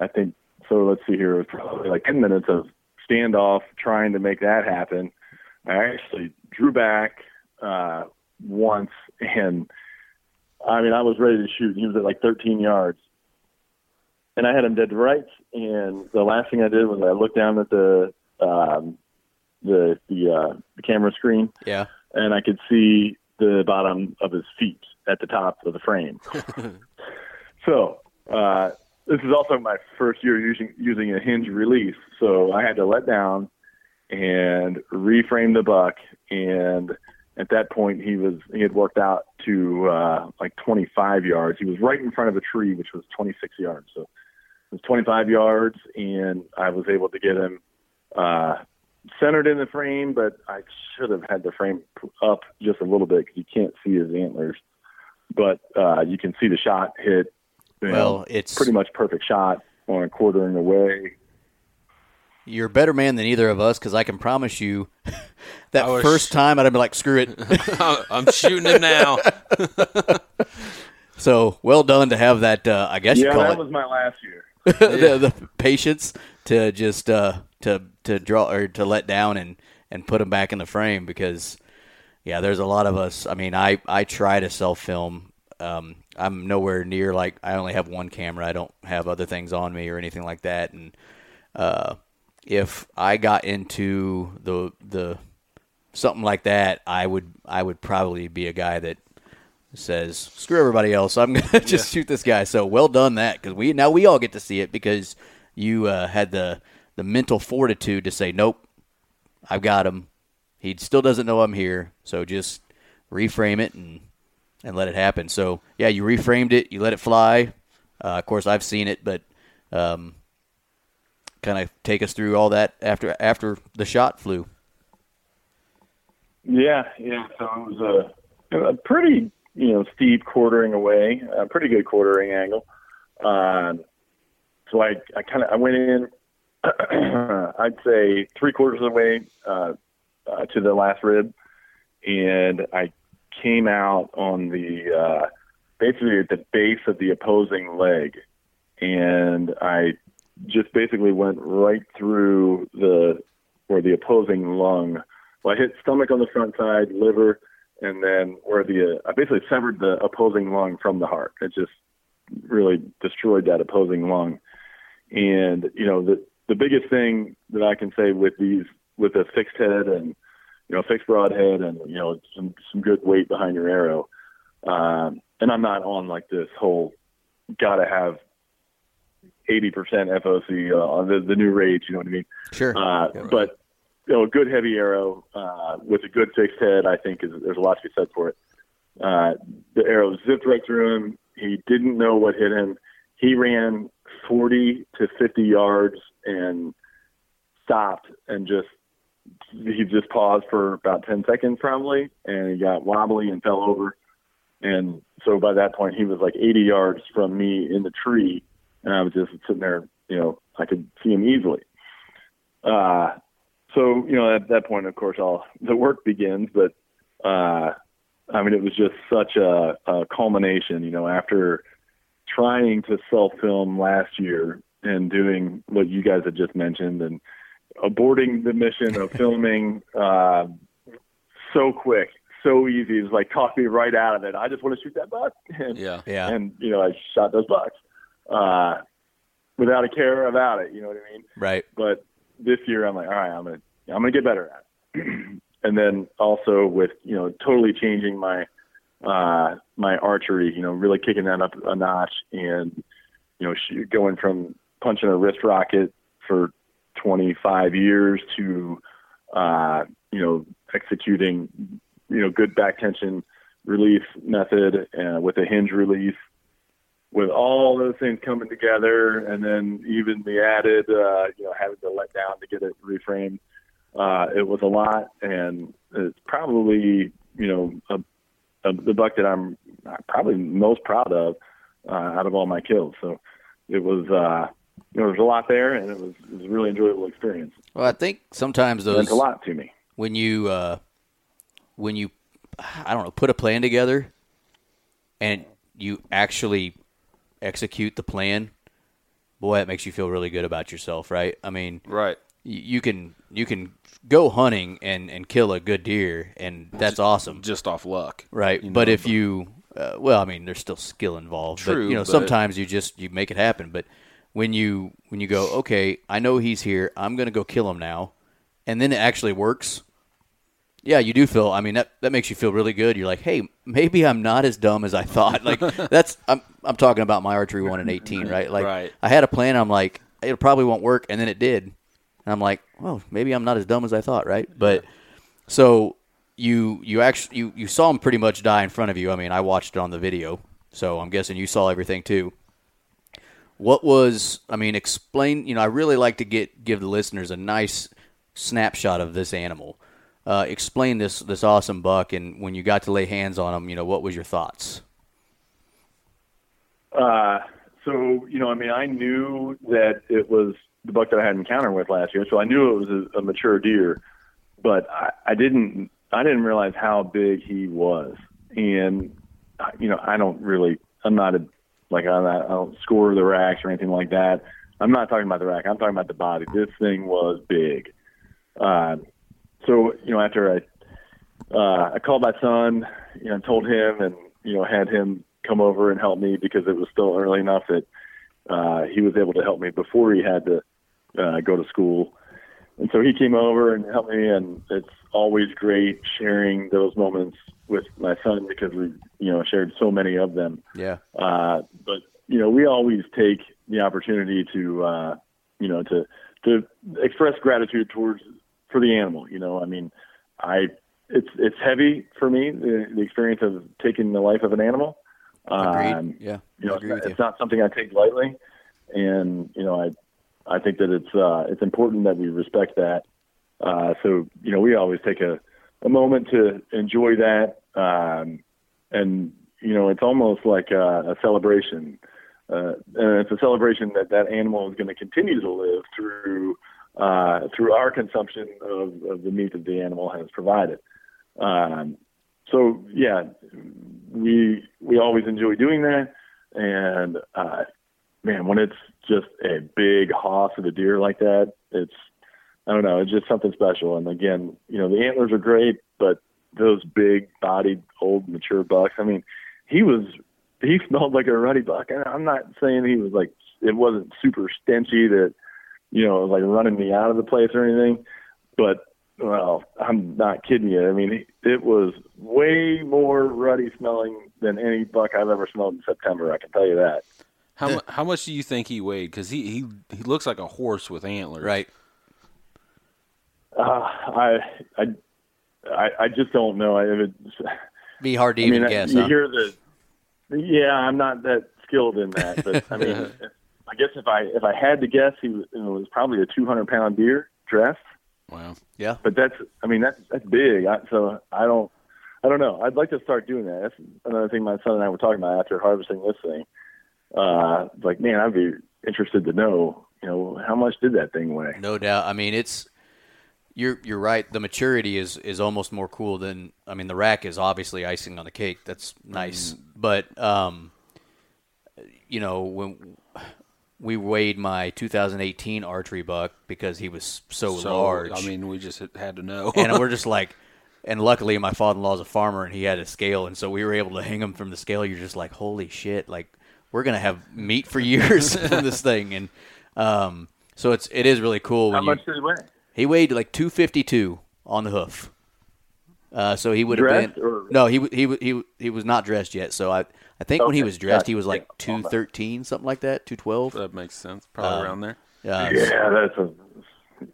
I think so. Let's see here. It was probably like ten minutes of standoff trying to make that happen. I actually drew back uh, once, and I mean I was ready to shoot. He was at like 13 yards, and I had him dead to rights. And the last thing I did was I looked down at the um, the the, uh, the camera screen, Yeah. and I could see the bottom of his feet at the top of the frame. so uh, this is also my first year using using a hinge release, so I had to let down and reframe the buck. And at that point, he was he had worked out to uh, like 25 yards. He was right in front of a tree, which was 26 yards. So was 25 yards, and I was able to get him uh, centered in the frame, but I should have had the frame up just a little bit because you can't see his antlers. But uh, you can see the shot hit. Well, know, it's- pretty much perfect shot on a quartering away. You're a better man than either of us because I can promise you that was- first time I'd be like, screw it. I'm shooting him now. so well done to have that. Uh, I guess you Yeah, call that it was my last year. the, the patience to just uh, to to draw or to let down and and put them back in the frame because yeah, there's a lot of us. I mean, I I try to self film. Um, I'm nowhere near like I only have one camera. I don't have other things on me or anything like that. And uh, if I got into the the something like that, I would I would probably be a guy that says screw everybody else. I'm gonna just shoot this guy. So well done that because we now we all get to see it because you uh, had the the mental fortitude to say nope, I've got him. He still doesn't know I'm here, so just reframe it and and let it happen. So yeah, you reframed it, you let it fly. Uh, of course, I've seen it, but um, kind of take us through all that after after the shot flew. Yeah, yeah. So it was a, a pretty, you know, steep quartering away, a pretty good quartering angle. Um, so I, I kind of, I went in, I'd say three quarters of the way uh, uh, to the last rib, and I came out on the uh, basically at the base of the opposing leg, and I just basically went right through the or the opposing lung. Well, I hit stomach on the front side, liver, and then where the uh, I basically severed the opposing lung from the heart. It just really destroyed that opposing lung. And you know the the biggest thing that I can say with these with a fixed head and you know fixed broadhead and you know some some good weight behind your arrow. Um, and I'm not on like this whole gotta have 80% FOC uh, on the the new rage. You know what I mean? Sure. Uh, But you know, a good heavy arrow uh, with a good fixed head, I think is there's a lot to be said for it. Uh, the arrow zipped right through him. He didn't know what hit him. He ran 40 to 50 yards and stopped and just he just paused for about 10 seconds probably, and he got wobbly and fell over. And so by that point, he was like 80 yards from me in the tree, and I was just sitting there. You know, I could see him easily. Uh, so you know, at that point, of course, all the work begins. But uh, I mean, it was just such a, a culmination. You know, after trying to self film last year and doing what you guys had just mentioned and aborting the mission of filming uh, so quick, so easy. It's like talk me right out of it. I just want to shoot that buck. And, Yeah. Yeah. And you know, I shot those bucks uh, without a care about it. You know what I mean? right. But this year, I'm like, all right, I'm gonna I'm gonna get better at it. and then also with you know totally changing my uh, my archery. You know, really kicking that up a notch and you know sh- going from punching a wrist rocket for 25 years to uh, you know executing you know good back tension release method uh, with a hinge release with all those things coming together and then even the added uh, you know having to let down to get it reframed uh, it was a lot. And it's probably you know a, a, the buck that I'm probably most proud of uh, out of all my kills. So it was uh, you know there's a lot there and it was it was a really enjoyable experience. Well, I think sometimes it those meant a lot to me. when you uh, when you I don't know put a plan together and you actually execute the plan, boy, it makes you feel really good about yourself, right? I mean, Right. you can you can go hunting and and kill a good deer, and that's awesome, Just off luck. right? you but know, if you uh, well, I mean, there's still skill involved. but, True, you know, but- sometimes you just you make it happen. But when you when you go, okay, I know he's here. I'm going to go kill him now, and then it actually works. Yeah, you do feel. I mean, that that makes you feel really good. You're like, hey, maybe I'm not as dumb as I thought. Like that's I'm I'm talking about my archery one in 18, right? Like Right. I had a plan. I'm like, it probably won't work, and then it did. And I'm like, well, maybe I'm not as dumb as I thought, right? But so you you actually you you saw him pretty much die in front of you. I mean, I watched it on the video, so I'm guessing you saw everything too. What was I mean? Explain. You know, I really like to get give the listeners a nice snapshot of this animal. Uh, explain this this awesome buck, and when you got to lay hands on him, you know, what was your thoughts? Uh, so you know, I mean, I knew that it was the buck that I had an encounter with last year, so I knew it was a, a mature deer, but I, I didn't I didn't realize how big he was, and you know, I don't really I'm not a like I'm not, I don't score the racks or anything like that. I'm not talking about the rack. I'm talking about the body. This thing was big. Uh, so you know, after I uh, I called my son, you know, told him, and you know, had him come over and help me because it was still early enough that uh, he was able to help me before he had to uh, go to school. And so he came over and helped me, and it's always great sharing those moments with my son because we, you know, shared so many of them. Yeah, Uh, but you know, we always take the opportunity to, uh, you know, to to express gratitude towards for the animal. You know, I mean, I it's it's heavy for me the, the experience of taking the life of an animal. agreed. Um, yeah, you know, it's, not, you. it's not something I take lightly, and you know, I I think that it's uh, it's important that we respect that. Uh, so you know, we always take a a moment to enjoy that, um, and you know, it's almost like a, a celebration, uh, and it's a celebration that that animal is going to continue to live through uh, through our consumption of, of the meat that the animal has provided. Um, so yeah, we we always enjoy doing that, and uh, man, when it's just a big hoss of a deer like that, it's I don't know, it's just something special. And again, you know, the antlers are great, but those big bodied old mature bucks, I mean, he was he smelled like a rutty buck. And I'm not saying he was like it wasn't super stenchy that you know like running me out of the place or anything, but well, I'm not kidding you. I mean, it was way more rutty smelling than any buck I've ever smelled in September. I can tell you that. How mu- how much do you think he weighed? Because he, he he looks like a horse with antlers. Right. Uh, I, I, I, I just don't know. I, it's, Be hard to I even mean, guess. you huh? hear the, yeah, I'm not that skilled in that, but I mean, I guess if I if I had to guess, he was, it was probably a 200 pound deer dressed. Wow. yeah. But that's, I mean, that's that's big. I, so I don't, I don't know. I'd like to start doing that. That's another thing my son and I were talking about after harvesting this thing. Uh, like, man, I'd be interested to know, you know, how much did that thing weigh? No doubt. I mean, it's you're you're right. The maturity is is almost more cool than I mean. The rack is obviously icing on the cake. That's nice, but um, you know when we weighed my 2018 archery buck because he was so, So large. I mean, we just had to know. and we're just like, and luckily my father-in-law's a farmer and he had a scale, and so we were able to hang him from the scale. You're just like, holy shit! Like we're gonna have meat for years from this thing, and um, so it's it is really cool. How When you, much did it weigh? he weighed like 252 on the hoof. Uh, so he would have been or- no, he he he he was not dressed yet. So I I think when he was dressed, he was like Yeah, 213, something like that, 212. that makes sense. Probably Um, around there. Uh, Yeah, that's a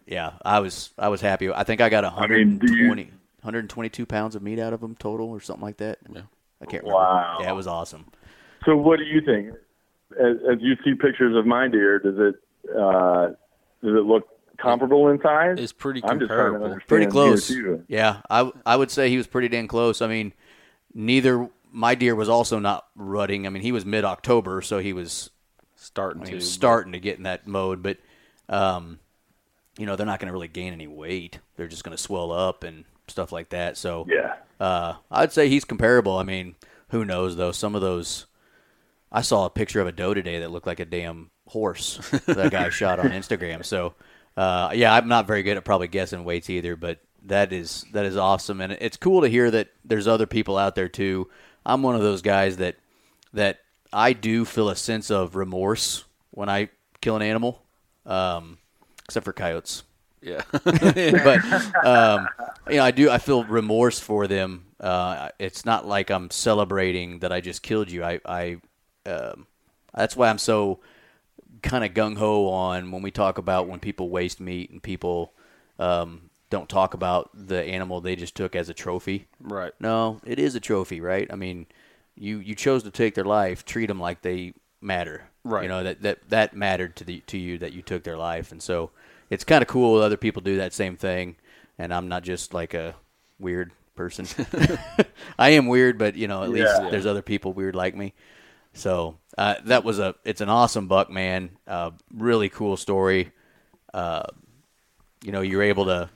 yeah, I was I was happy. I think I got I mean, do 120, you- 122 pounds of meat out of him total, or something like that. Yeah, I can't remember. Wow. Yeah, it was awesome. So, what do you think? As, as you see pictures of my deer, does it uh, does it look comparable in size? It's pretty I'm just trying to comparable. understand Pretty deer, close. too. Yeah, I I would say he was pretty damn close. I mean, neither my deer was also not rutting. I mean, he was mid October, so he was Starting I to mean, starting to get in that mode, but um, you know they're not going to really gain any weight. They're just going to swell up and stuff like that. So Yeah. uh, I'd say he's comparable. I mean, who knows though? Some of those, I saw a picture of a doe today that looked like a damn horse that guy shot on Instagram. So uh, yeah, I'm not very good at probably guessing weights either, but that is that is awesome, and it's cool to hear that there's other people out there too. I'm one of those guys that that I do feel a sense of remorse when I kill an animal, um, except for coyotes. Yeah. but um, you know, I do. I feel remorse for them. Uh, it's not like I'm celebrating that I just killed you. I, I um, that's why I'm so kind of gung ho on when we talk about when people waste meat and people um, don't talk about the animal they just took as a trophy. right. No, it is a trophy, right? I mean, you you chose to take their life. Treat them like they matter. Right. You know that that that mattered to the to you that you took their life, and so it's kind of cool. Other people do that same thing, and I'm not just like a weird person. I am weird, but you know, at least Yeah. there's other people weird like me. So uh, that was a it's an awesome buck, man. Uh, really cool story. Uh, you know, you're able to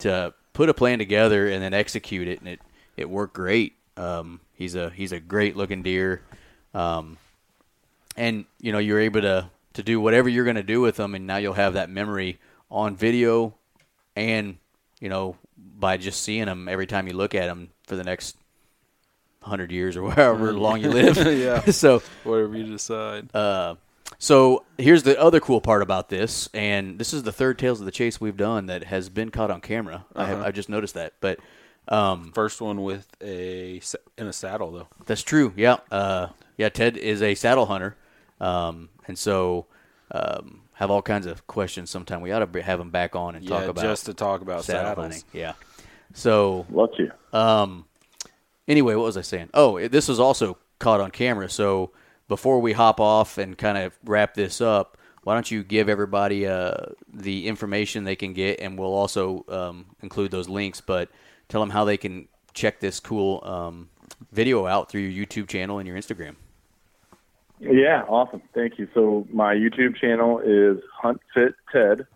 to put a plan together and then execute it, and it it worked great. Um, he's a he's a great looking deer, um, and you know you're able to to do whatever you're going to do with them, and now you'll have that memory on video, and you know by just seeing them every time you look at them for the next hundred years or however long you live. Yeah. so Whatever you decide. uh, so here's the other cool part about this, and this is the third Tales of the Chase we've done that has been caught on camera. I have I just noticed that, but um, First one with a in a saddle though. that's true. Yeah, uh, yeah. Ted is a saddle hunter, um, and so um, have all kinds of questions. Sometime we ought to have him back on and Yeah, talk about just to talk about saddle saddles. hunting. Yeah. So Love to. um, anyway, what was I saying? Oh, it- this was also caught on camera. So before we hop off and kind of wrap this up, why don't you give everybody uh, the information they can get, and we'll also um, include those links. But tell them how they can check this cool um, video out through your YouTube channel and your Instagram. Yeah, awesome. Thank you. So my YouTube channel is Hunt Fit Ted.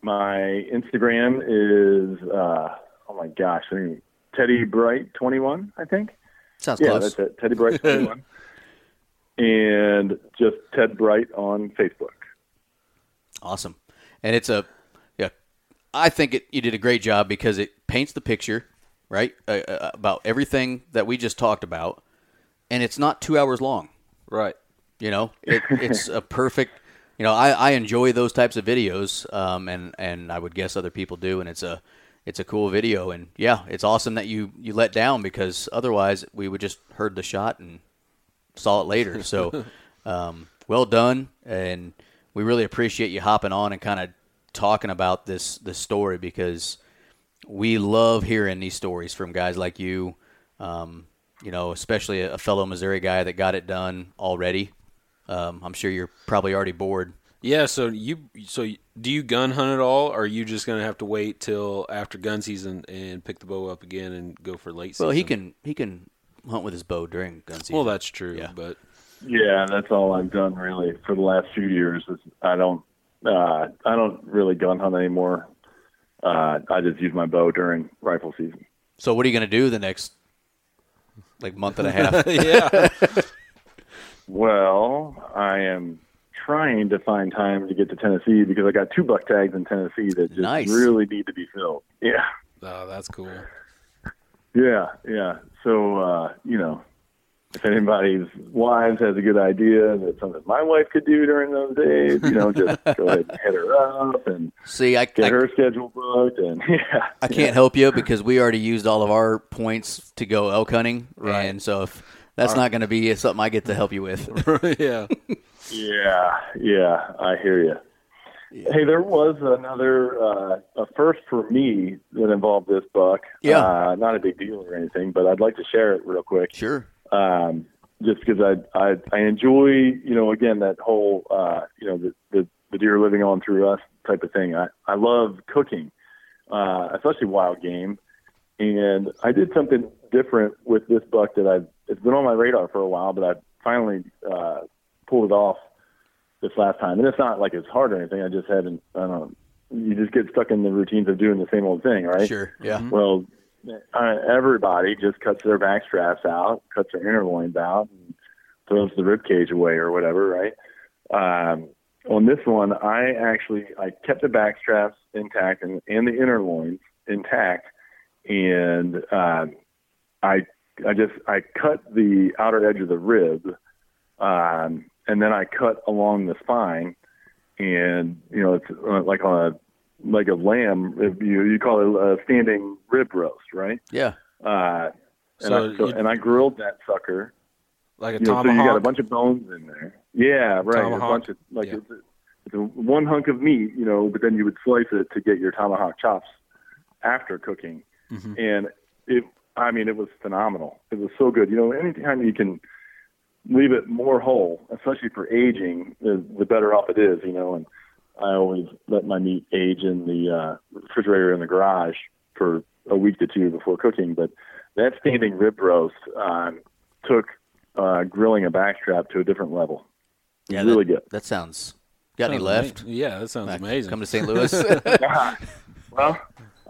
My Instagram is uh, oh my gosh, I think Teddy Bright twenty one. I think. Sounds Yeah, close. that's it. Teddy Bright twenty one. and just Ted Bright on Facebook. Awesome. And it's a, yeah, I think it, you did a great job because it paints the picture, right, uh, uh, about everything that we just talked about. And it's not two hours long. Right. You know, it, it's a perfect, you know, I, I enjoy those types of videos. Um, and, and I would guess other people do. And it's a, it's a cool video. And yeah, it's awesome that you, you let down because otherwise we would just heard the shot and saw it later. So, um, well done, and we really appreciate you hopping on and kind of talking about this this story because we love hearing these stories from guys like you. Um, you know, especially a, a fellow Missouri guy that got it done already. Um, I'm sure you're probably already bored. Yeah. So you so do you gun hunt at all, or are you just gonna have to wait till after gun season and pick the bow up again and go for late season? Well, he can he can hunt with his bow during gun season. Well, that's true. Yeah. But Yeah, that's all I've done really for the last few years. Is I don't uh, I don't really gun hunt anymore. Uh, I just use my bow during rifle season. so. What are you going to do the next like month and a half? yeah. Well, I am trying to find time to get to Tennessee because I got two buck tags in Tennessee that just Nice. really need to be filled. Yeah, oh, that's cool. Yeah, yeah. So uh, you know, if anybody's wives has a good idea that something my wife could do during those days, you know, just go ahead and hit her up and See, I, get I her schedule booked. And yeah, I can't help you because we already used all of our points to go elk hunting, Right. and so if that's not going to be something I get to help you with. yeah. Yeah, yeah, I hear you. Hey, there was another uh, a first for me that involved this buck. Yeah. uh, not a big deal or anything, but I'd like to share it real quick. sure. Um, just because I, I I enjoy you know again that whole uh, you know the, the the deer living on through us type of thing. I I love cooking, uh, especially wild game, and I did something different with this buck that I've it's been on my radar for a while, but I finally uh, pulled it off this last time. And it's not like it's hard or anything. I just haven't. I don't. know. You just get stuck in the routines of doing the same old thing, right? Sure. Yeah. Well, uh, everybody just cuts their back straps out, cuts their inner loins out, and throws the rib cage away or whatever, right? Um, on this one, I actually I kept the back straps intact and, and the inner loins intact, and um, I I just I cut the outer edge of the rib, um, and then I cut along the spine, and you know it's uh, like on a like a lamb. If you you call it a standing rib roast, right? Yeah. Uh, and, So I, so, and I grilled that sucker. Like a You know, so you got a bunch of bones in there. Yeah, right. Tomahawk? A bunch of like Yeah. it's, a, it's a one hunk of meat, you know, but then you would slice it to get your tomahawk chops after cooking, Mm-hmm. and it. I mean, it was phenomenal. It was so good. You know, anytime you can leave it more whole, especially for aging, the, the better off it is. You know, and I always let my meat age in the uh, refrigerator in the garage for a week to two before cooking. But that standing rib roast um, took uh, grilling a backstrap to a different level. Yeah. really that, good. That sounds. Got any left? ama- Yeah, that sounds Uh, amazing. Come to St. Louis. well,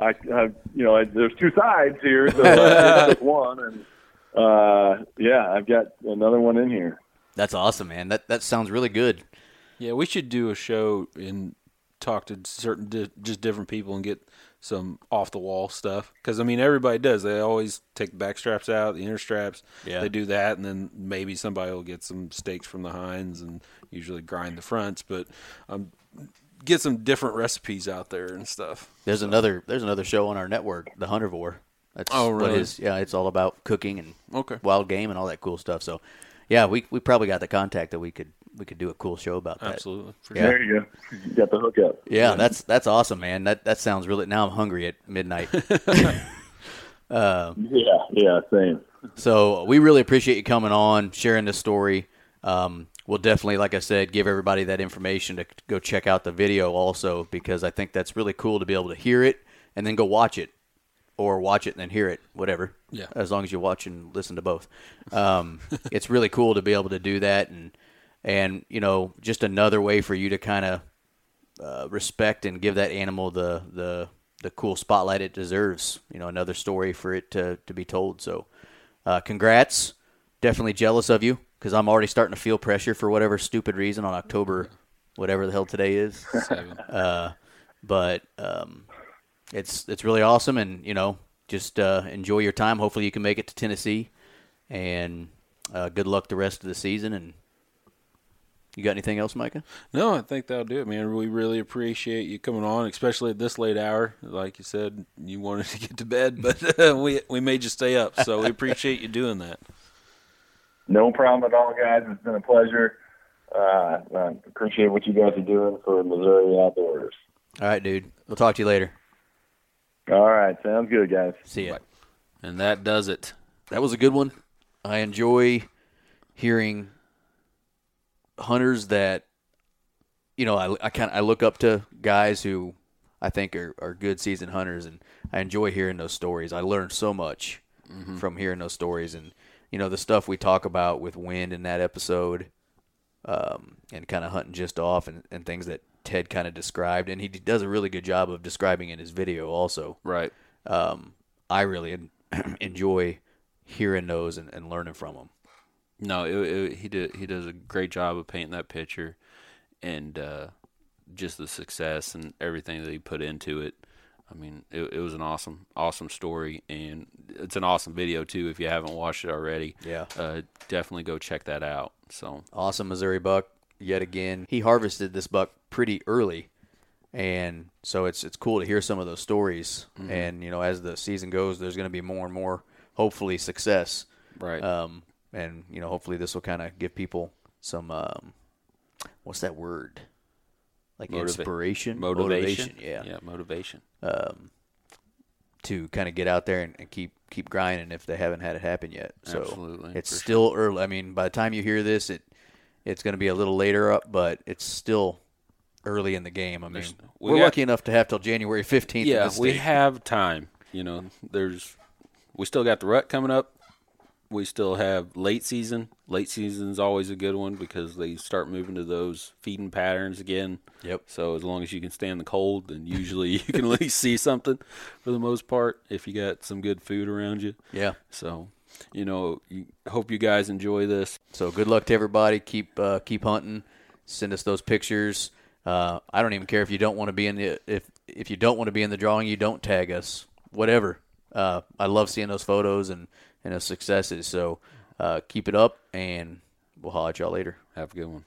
I, I you know, I, there's two sides here, so I took one, and uh, yeah, I've got another one in here. That's awesome, man. That that sounds really good. Yeah, we should do a show and talk to certain di- just different people and get some off the wall stuff. Because I mean, everybody does. They always take the back straps out, the inner straps. Yeah. They do that, and then maybe somebody will get some steaks from the hinds and usually grind the fronts. But um, get some different recipes out there and stuff. There's another there's another show on our network, The Huntervore. That's Oh, what really? his- yeah, it's all about cooking and Okay. wild game and all that cool stuff. So, yeah, we we probably got the contact that we could we could do a cool show about that. Absolutely. For Yeah. There you go. You got the hookup. Yeah, that's that's awesome, man. That that sounds really. Now I'm hungry at midnight. Yeah, yeah, same. so we really appreciate you coming on, sharing this story. Um, we'll definitely, like I said, give everybody that information to go check out the video also because I think that's really cool to be able to hear it and then go watch it, or watch it and then hear it, whatever. Yeah. As long as you watch and listen to both, um, it's really cool to be able to do that and and you know just another way for you to kind of uh, respect and give that animal the the the cool spotlight it deserves. You know, another story for it to to be told. So, uh, congrats. Definitely jealous of you because I'm already starting to feel pressure for whatever stupid reason on October, whatever the hell today is. Uh, but um, it's it's really awesome, and you know, just uh, enjoy your time. Hopefully, you can make it to Tennessee, and uh, good luck the rest of the season. And you got anything else, Micah? No, I think that'll do it, man. We really appreciate you coming on, especially at this late hour. Like you said, you wanted to get to bed, but uh, we we made you stay up, so we appreciate you doing that. No problem at all, guys. It's been a pleasure. Uh, I appreciate what you guys are doing for Missouri Outdoors. All right, dude. We'll talk to you later. All right, sounds good, guys. See ya. And that does it. That was a good one. I enjoy hearing hunters that you know. I, I kind I look up to guys who I think are, are good seasoned hunters, and I enjoy hearing those stories. I learn so much from hearing those stories, and you know the stuff we talk about with wind in that episode, um, and kind of hunting just off, and, and things that Ted kind of described, and he does a really good job of describing in his video also Right. um, I really en- enjoy hearing those and, and learning from them. No, it, it, he did. He does a great job of painting that picture, and uh, just the success and everything that he put into it. I mean, it, it was an awesome, awesome story, and it's an awesome video too. If you haven't watched it already, Yeah. uh, definitely go check that out. So Awesome Missouri buck yet again. He harvested this buck pretty early, and so it's it's cool to hear some of those stories. And you know, as the season goes, there's going to be more and more, hopefully, success. right, Um, and you know, hopefully, this will kind of give people some um, what's that word? Like Motiva- inspiration, motivation. yeah. yeah, motivation. um, to kind of get out there and, and keep keep grinding if they haven't had it happen yet. So Absolutely, it's still early. I mean, by the time you hear this, it it's going to be a little later up, but it's still early in the game. I mean, There's- we we are got- lucky enough to have till January fifteenth. Yeah, we have time. You know, there's we still got the rut coming up. We still have late season. Late season's always a good one because they start moving to those feeding patterns again. Yep. So as long as you can stand the cold, then usually you can at least see something for the most part if you got some good food around you. Yeah. So, you know, hope you guys enjoy this. So good luck to everybody. Keep uh, keep hunting. Send us those pictures. Uh, I don't even care if you don't want to be in the if if you don't want to be in the drawing, you don't tag us. Whatever. Uh, I love seeing those photos and and those successes. So uh, keep it up, and we'll holler at y'all later. Have a good one.